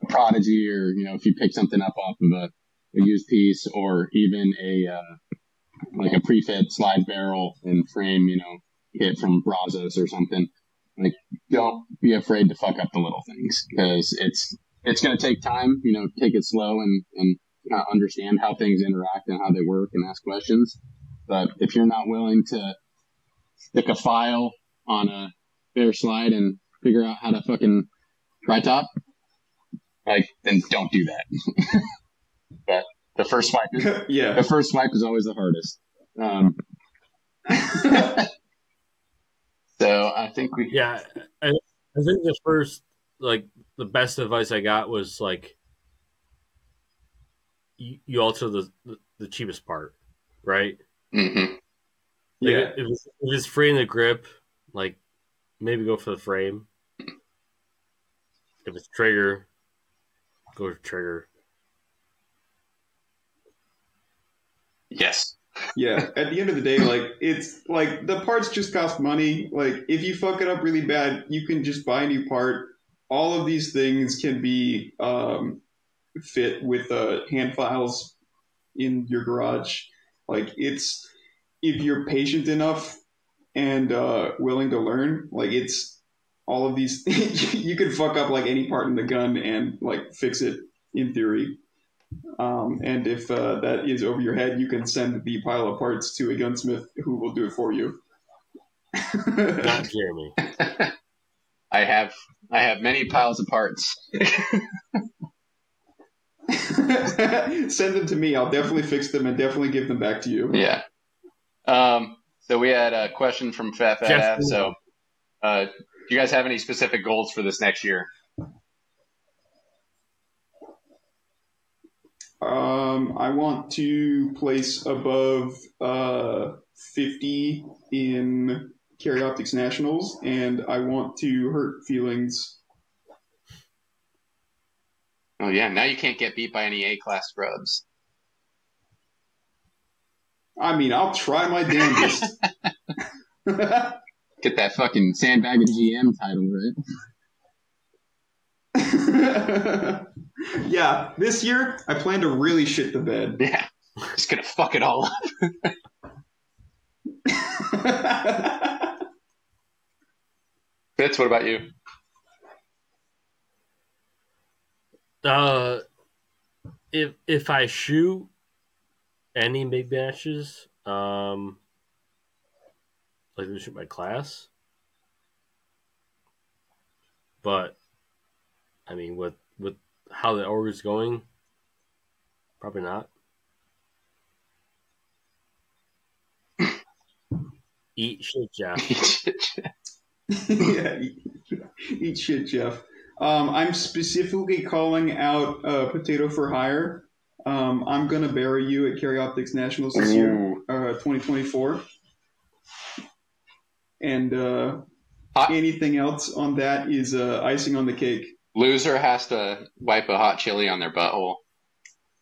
Prodigy or, you know, if you pick something up off of a, a used piece or even a, uh, like a prefit slide barrel and frame, you know, kit from Brazos or something. Like, don't be afraid to fuck up the little things because it's, it's going to take time, you know, take it slow and, and of understand how things interact and how they work and ask questions. But if you're not willing to stick a file on a bare slide and figure out how to fucking tri top, like then don't do that. but the first swipe, is, yeah. the first swipe is always the hardest. Um, so I think we Yeah, I, I think the first, like, the best advice I got was like, you, you alter the, the the cheapest part, right? Mm-hmm. Like, yeah. If it's, if it's free in the grip, like, maybe go for the frame. If it's trigger, go to trigger. Yes. yeah, at the end of the day, like it's like the parts just cost money. Like if you fuck it up really bad, you can just buy a new part. All of these things can be um, fit with uh, hand files in your garage. Like it's if you're patient enough and uh, willing to learn, like it's all of these. you can fuck up like any part in the gun and like fix it in theory. Um, and if uh, that is over your head, you can send the pile of parts to a gunsmith who will do it for you. Not Jeremy. I have I have many piles of parts. send them to me. I'll definitely fix them and definitely give them back to you. Yeah. Um, so we had a question from Fat Fat Jeff Ab. So, uh, do you guys have any specific goals for this next year? Um, I want to place above uh, 50 in Carry Optics Nationals, and I want to hurt feelings. Oh yeah, now you can't get beat by any A class scrubs. I mean, I'll try my damnedest. Get that fucking sandbag of GM title, right? yeah, this year I plan to really shit the bed. Yeah, just gonna fuck it all up. Fitz, what about you? Uh, if if I shoot any big matches, um, like to shoot my class, but I mean, with with how the org is going, probably not. Eat shit, Jeff. yeah, eat, eat shit, Jeff. Um, I'm specifically calling out uh, Potato for Hire. Um, I'm gonna bury you at Carry Optics Nationals this year, uh, 2024. And uh, Hot- anything else on that is uh, icing on the cake. Loser has to wipe a hot chili on their butthole.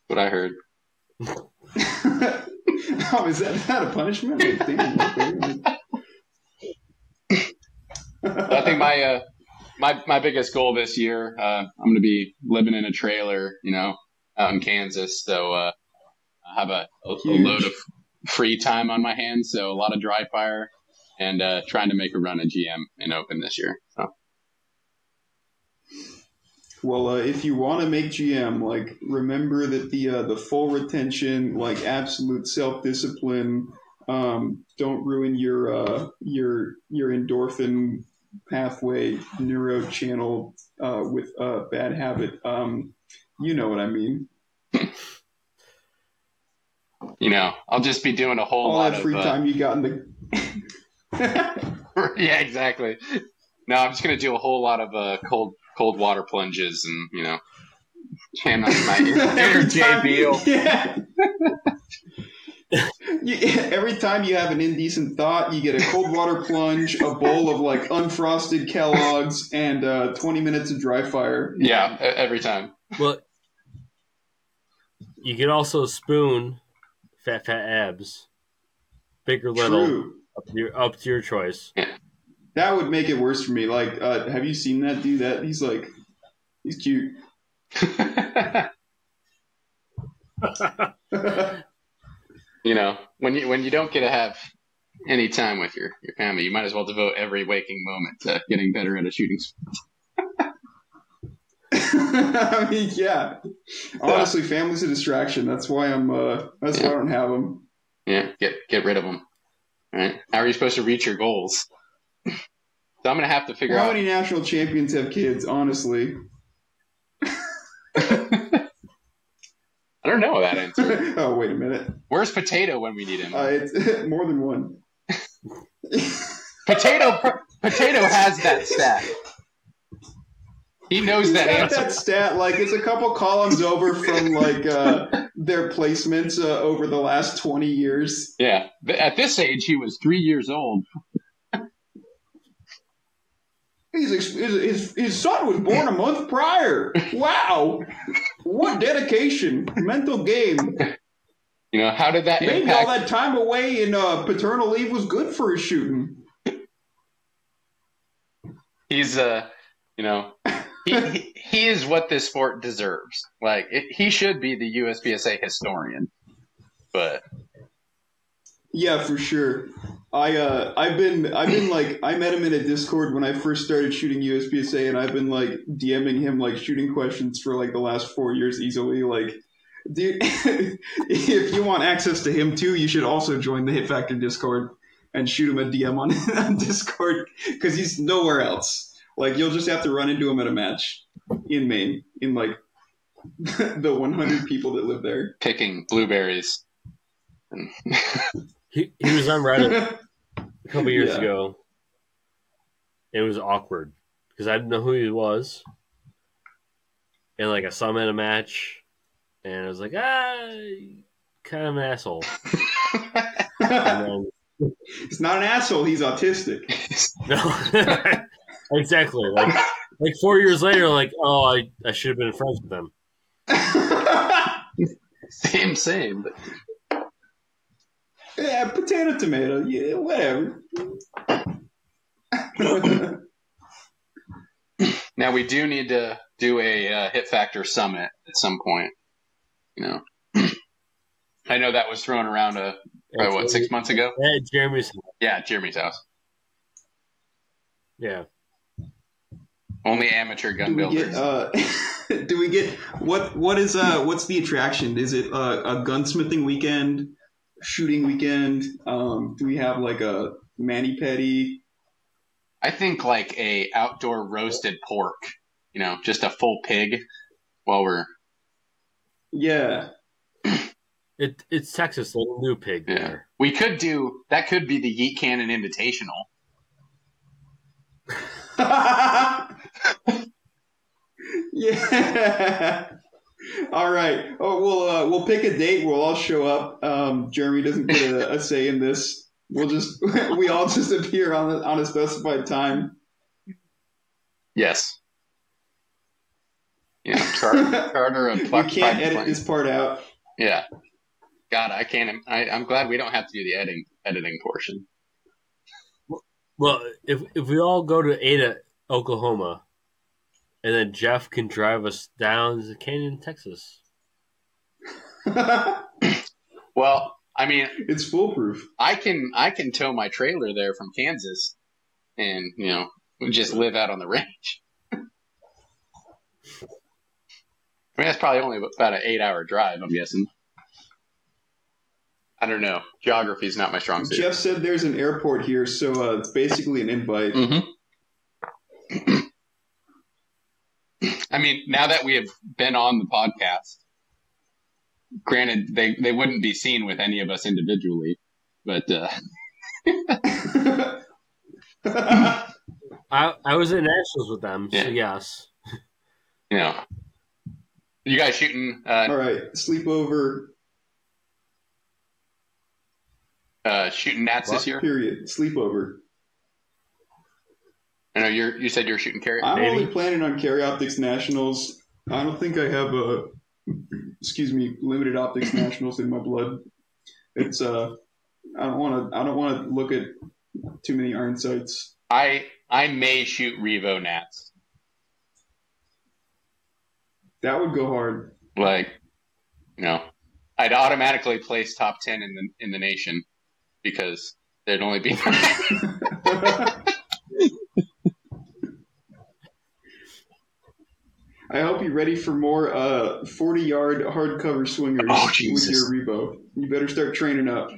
What I heard. oh, is that not a punishment? Damn. I think my uh, my my biggest goal this year, uh, I'm going to be living in a trailer, you know, out in Kansas. So uh, I have a, a, a load of free time on my hands, so a lot of dry fire, and uh, trying to make a run at GM in Open this year. So Well, uh, if you want to make GM, like remember that the uh, the full retention, like absolute self discipline, um, don't ruin your uh, your your endorphin pathway neuro channel uh, with a bad habit. Um, you know what I mean. you know, I'll just be doing a whole All lot that of free uh, time you got in the. yeah, exactly. No, I'm just going to do a whole lot of uh, cold cold water plunges and you know, jam on my inner every time, JBL. yeah. You, every time you have an indecent thought, you get a cold water plunge, a bowl of like unfrosted Kellogg's, and uh, 20 minutes of dry fire. Yeah, every time. Well, you can also spoon fat fat abs, big or little, True. Up to your, up to your choice. That would make it worse for me. Like, uh, have you seen that dude? That he's like, he's cute. you know, when you when you don't get to have any time with your your family, you might as well devote every waking moment to getting better at a shooting. sport. I mean, yeah. Honestly, family's a distraction. That's why I'm. Uh, that's why I don't have them. Yeah, get get rid of them. Right? How are you supposed to reach your goals? So I'm gonna have to figure How out. How many national champions have kids? Honestly, I don't know that answer. oh wait a minute. Where's Potato when we need him? Uh, it's more than one. Potato Potato has that stat. He knows He's that answer. that stat like it's a couple columns over from like uh, their placements uh, over the last 20 years Yeah, at this age, he was three years old. He's his, his, his son was born a month prior wow what dedication mental game You know, how did that Maybe impact? all that time away in uh, paternal leave was good for his shooting. He's uh, you know, he, he is what this sport deserves. Like it, he should be the USPSA historian. But Yeah, for sure. I uh, I've been I've been like I met him in a Discord when I first started shooting USPSA, and I've been like DMing him like shooting questions for like the last four years easily. Like, dude, if you want access to him too, you should also join the Hit Factor Discord and shoot him a DM on, on Discord because he's nowhere else. Like, you'll just have to run into him at a match in Maine in like the 100 people that live there. picking blueberries. He, he was on Reddit a couple years Yeah. ago. It was awkward because I didn't know who he was, and like I saw him at a match, and I was like, ah, kind of an asshole. And then, He's not an asshole. He's autistic. no, exactly. Like like four years later, like oh, I I should have been friends with them. same, same. But yeah, potato, tomato. Yeah, whatever. now we do need to do a uh, Hit Factor summit at some point. You know, I know that was thrown around uh probably what six months ago. Yeah, Jeremy's. Yeah, Jeremy's house. Yeah, Only amateur gun do builders. get? Uh, do we get what? What is? Uh, what's the attraction? Is it uh, a gunsmithing weekend, shooting weekend? Um, do we have like a mani petty? I think like a outdoor roasted pork. You know, just a full pig while we're Yeah. it it's Texas. Little new pig yeah. there. We could do that. Could be the Yeet Cannon Invitational. yeah. All right. Oh, we'll uh, we'll pick a date. We'll all show up. Um, Jeremy doesn't get a, a say in this. We'll just we all just appear on a, on a specified time. Yes. Yeah, char- charter a we pluck can't edit plane. this part out. Yeah. God, I can't. I, I'm glad we don't have to do the editing editing portion. Well, if if we all go to Ada, Oklahoma, and then Jeff can drive us down to Canyon, Texas. Well, I mean, it's foolproof. I can I can tow my trailer there from Kansas, and you know, just live out on the range. I mean, that's probably only about an eight-hour drive. I'm guessing. I don't know. Geography is not my strong suit. Jeff said there's an airport here, so uh, it's basically an invite. Mm-hmm. I mean, now that we have been on the podcast, granted they, they wouldn't be seen with any of us individually, but uh, I I was at nationals with them, Yeah. so yes. you know, you guys shooting uh, All right, sleepover. uh, shooting nats this year. Period. Sleepover. I know you're you said you're shooting carry. I'm Maybe. only planning on Carry Optics Nationals. I don't think I have a, excuse me, limited optics nationals in my blood. It's uh, I don't want to. I don't want to look at too many iron sights. I I may shoot Revo nats. That would go hard. Like, you know, I'd automatically place top ten in the in the nation because there'd only be I hope you're ready for more uh 40 yard hardcover swingers Oh, with your Revo. You better start training up.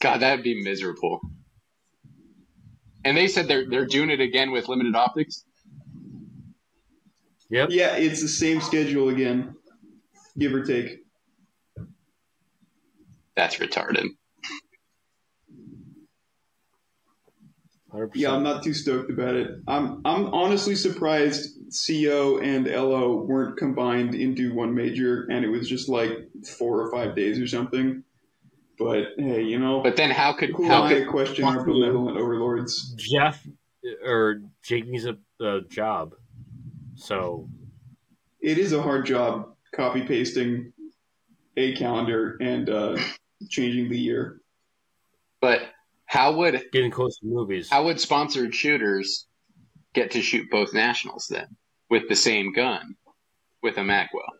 God, that'd be miserable. And they said they're they're doing it again with limited optics. Yep. Yeah, it's the same schedule again, give or take. That's retarded. 100%. Yeah, I'm not too stoked about it. I'm I'm honestly surprised CO and LO weren't combined into one major, and it was just like four or five days or something. But hey, you know, But then how could who am how I could to question our benevolent overlords? Jeff or Jake needs a, a job, so It is a hard job copy pasting a calendar and uh, changing the year. But how would Getting close to movies. how would sponsored shooters get to shoot both nationals then with the same gun with a Magwell?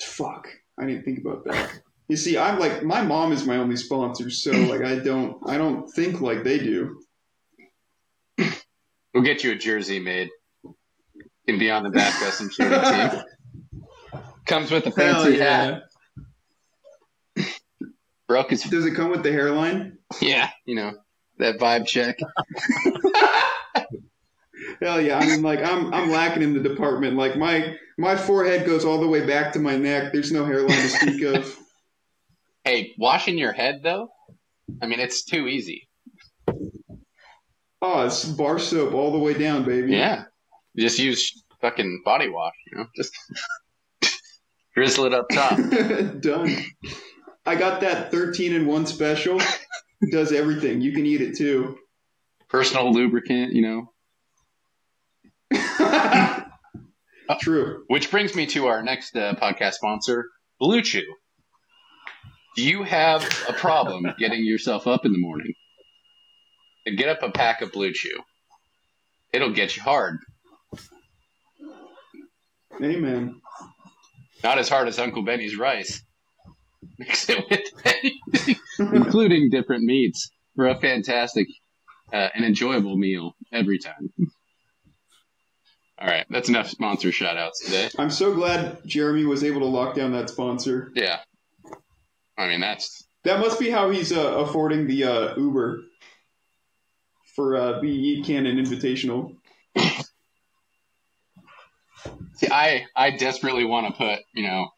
Fuck, I didn't think about that. You see, I'm like my mom is my only sponsor, so like I don't I don't think like they do. We'll get you a jersey made. Can be on the back of some shooting team. Comes with a fancy yeah! hat. Brooke is Does it come with the hairline? yeah, you know that vibe check. Hell yeah! I mean, like I'm I'm lacking in the department. Like my my forehead goes all the way back to my neck. There's no hairline to speak of. Hey, washing your head though. I mean, it's too easy. Oh, it's bar soap all the way down, baby. Yeah, you just use fucking body wash. You know, just drizzle it up top. Done. I got that 13 in one special. Does everything. You can eat it too. Personal lubricant. You know. True. Which brings me to our next uh, podcast sponsor, BlueChew. Do you have a problem getting yourself up in the morning? Then get up a pack of BlueChew. It'll get you hard. Amen. Not as hard as Uncle Benny's rice. Mix it with anything, including different meats for a fantastic uh, and enjoyable meal every time. All right, that's enough sponsor shout outs today. I'm so glad Jeremy was able to lock down that sponsor. Yeah. I mean, that's That must be how he's uh, affording the uh, Uber for uh, the Yeet Cannon Invitational. See, I I desperately want to put you know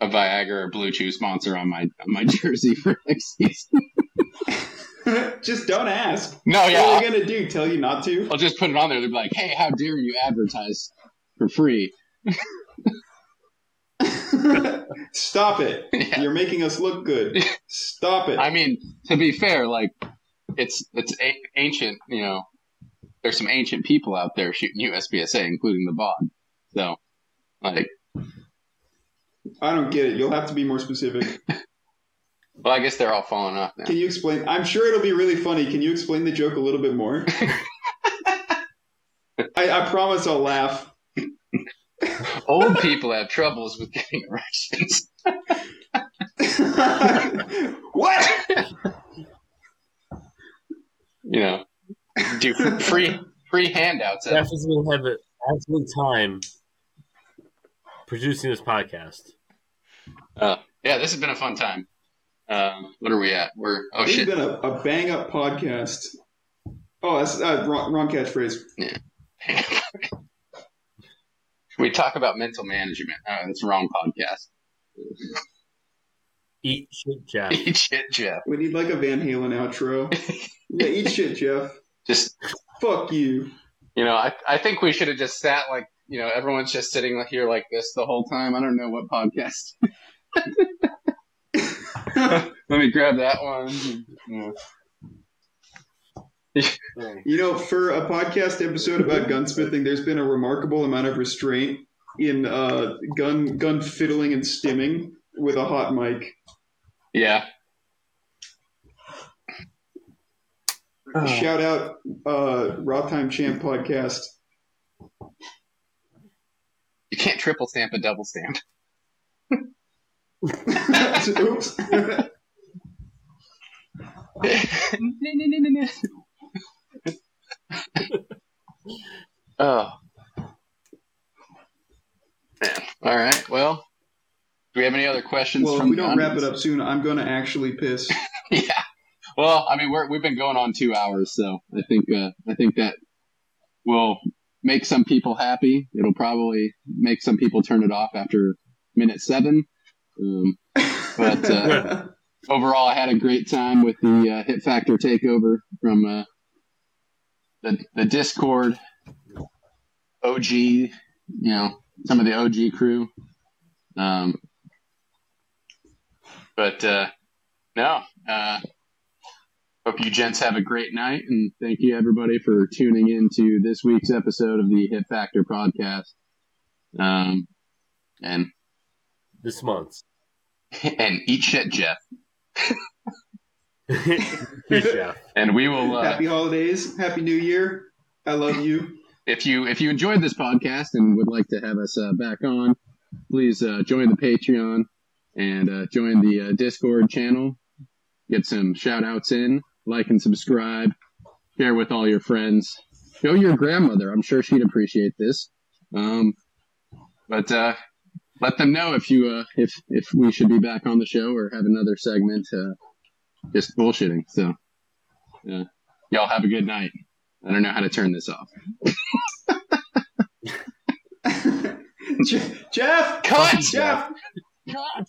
a Viagra or BlueChew sponsor on my on my jersey for next season. Just don't ask. No, yeah. What are you gonna do? Tell you not to? I'll just put it on there. They'll be like, "Hey, how dare you advertise for free?" Stop it! Yeah. You're making us look good. Stop it! I mean, to be fair, like it's it's a- ancient. You know, there's some ancient people out there shooting USPSA, including the Bond. So, like, I don't get it. You'll have to be more specific. well, I guess they're all falling off now. Can you explain? I'm sure it'll be really funny. Can you explain the joke a little bit more? I, I promise I'll laugh. Old people have troubles with getting erections. what? You know, do free free handouts. At, Definitely have an excellent time producing this podcast. Uh, yeah, this has been a fun time. Um, what are we at? We're oh this shit. has been a, a bang up podcast. Oh, that's uh, wrong, wrong catchphrase. Yeah. we talk about mental management. Oh, that's the wrong podcast. Eat shit, Jeff. Eat shit, Jeff. We need like a Van Halen outro. yeah, eat shit, Jeff. Just Fuck you. you know, I I think we should have just sat like you know everyone's just sitting here like this the whole time. I don't know what podcast. Let me grab that one. Yeah. You know, for a podcast episode about gunsmithing, there's been a remarkable amount of restraint in uh, gun gun fiddling and stimming with a hot mic. Yeah. Shout out uh, Raw Time Champ podcast. You can't triple stamp a double stamp. Oops. no, no, no, no, no. oh. Man. All right. Well, do we have any other questions well, if we don't wrap it up soon, I'm going to actually piss. yeah. Well, I mean, we're, we've been going on two hours, so I think uh, I think that will make some people happy. It'll probably make some people turn it off after minute seven. Um, But, uh, overall, I had a great time with the uh, Hit Factor takeover from uh, the the Discord OG. You know, some of the OG crew. Um, but uh, no, uh, hope you gents have a great night, and thank you everybody for tuning in to this week's episode of the Hit Factor podcast. Um, and this month. and eat shit, Jeff. Jeff. And we will. Uh, Happy holidays. Happy New Year. I love you. if you if you enjoyed this podcast and would like to have us uh, back on, please uh, join the Patreon and uh, join the uh, Discord channel. Get some shout outs in, like and subscribe, share with all your friends. Show your grandmother. I'm sure she'd appreciate this. Um, but uh, let them know if you uh, if if we should be back on the show or have another segment. Uh, just bullshitting. So, uh, y'all have a good night. I don't know how to turn this off. Je- Jeff. Cut! Jeff. Cut!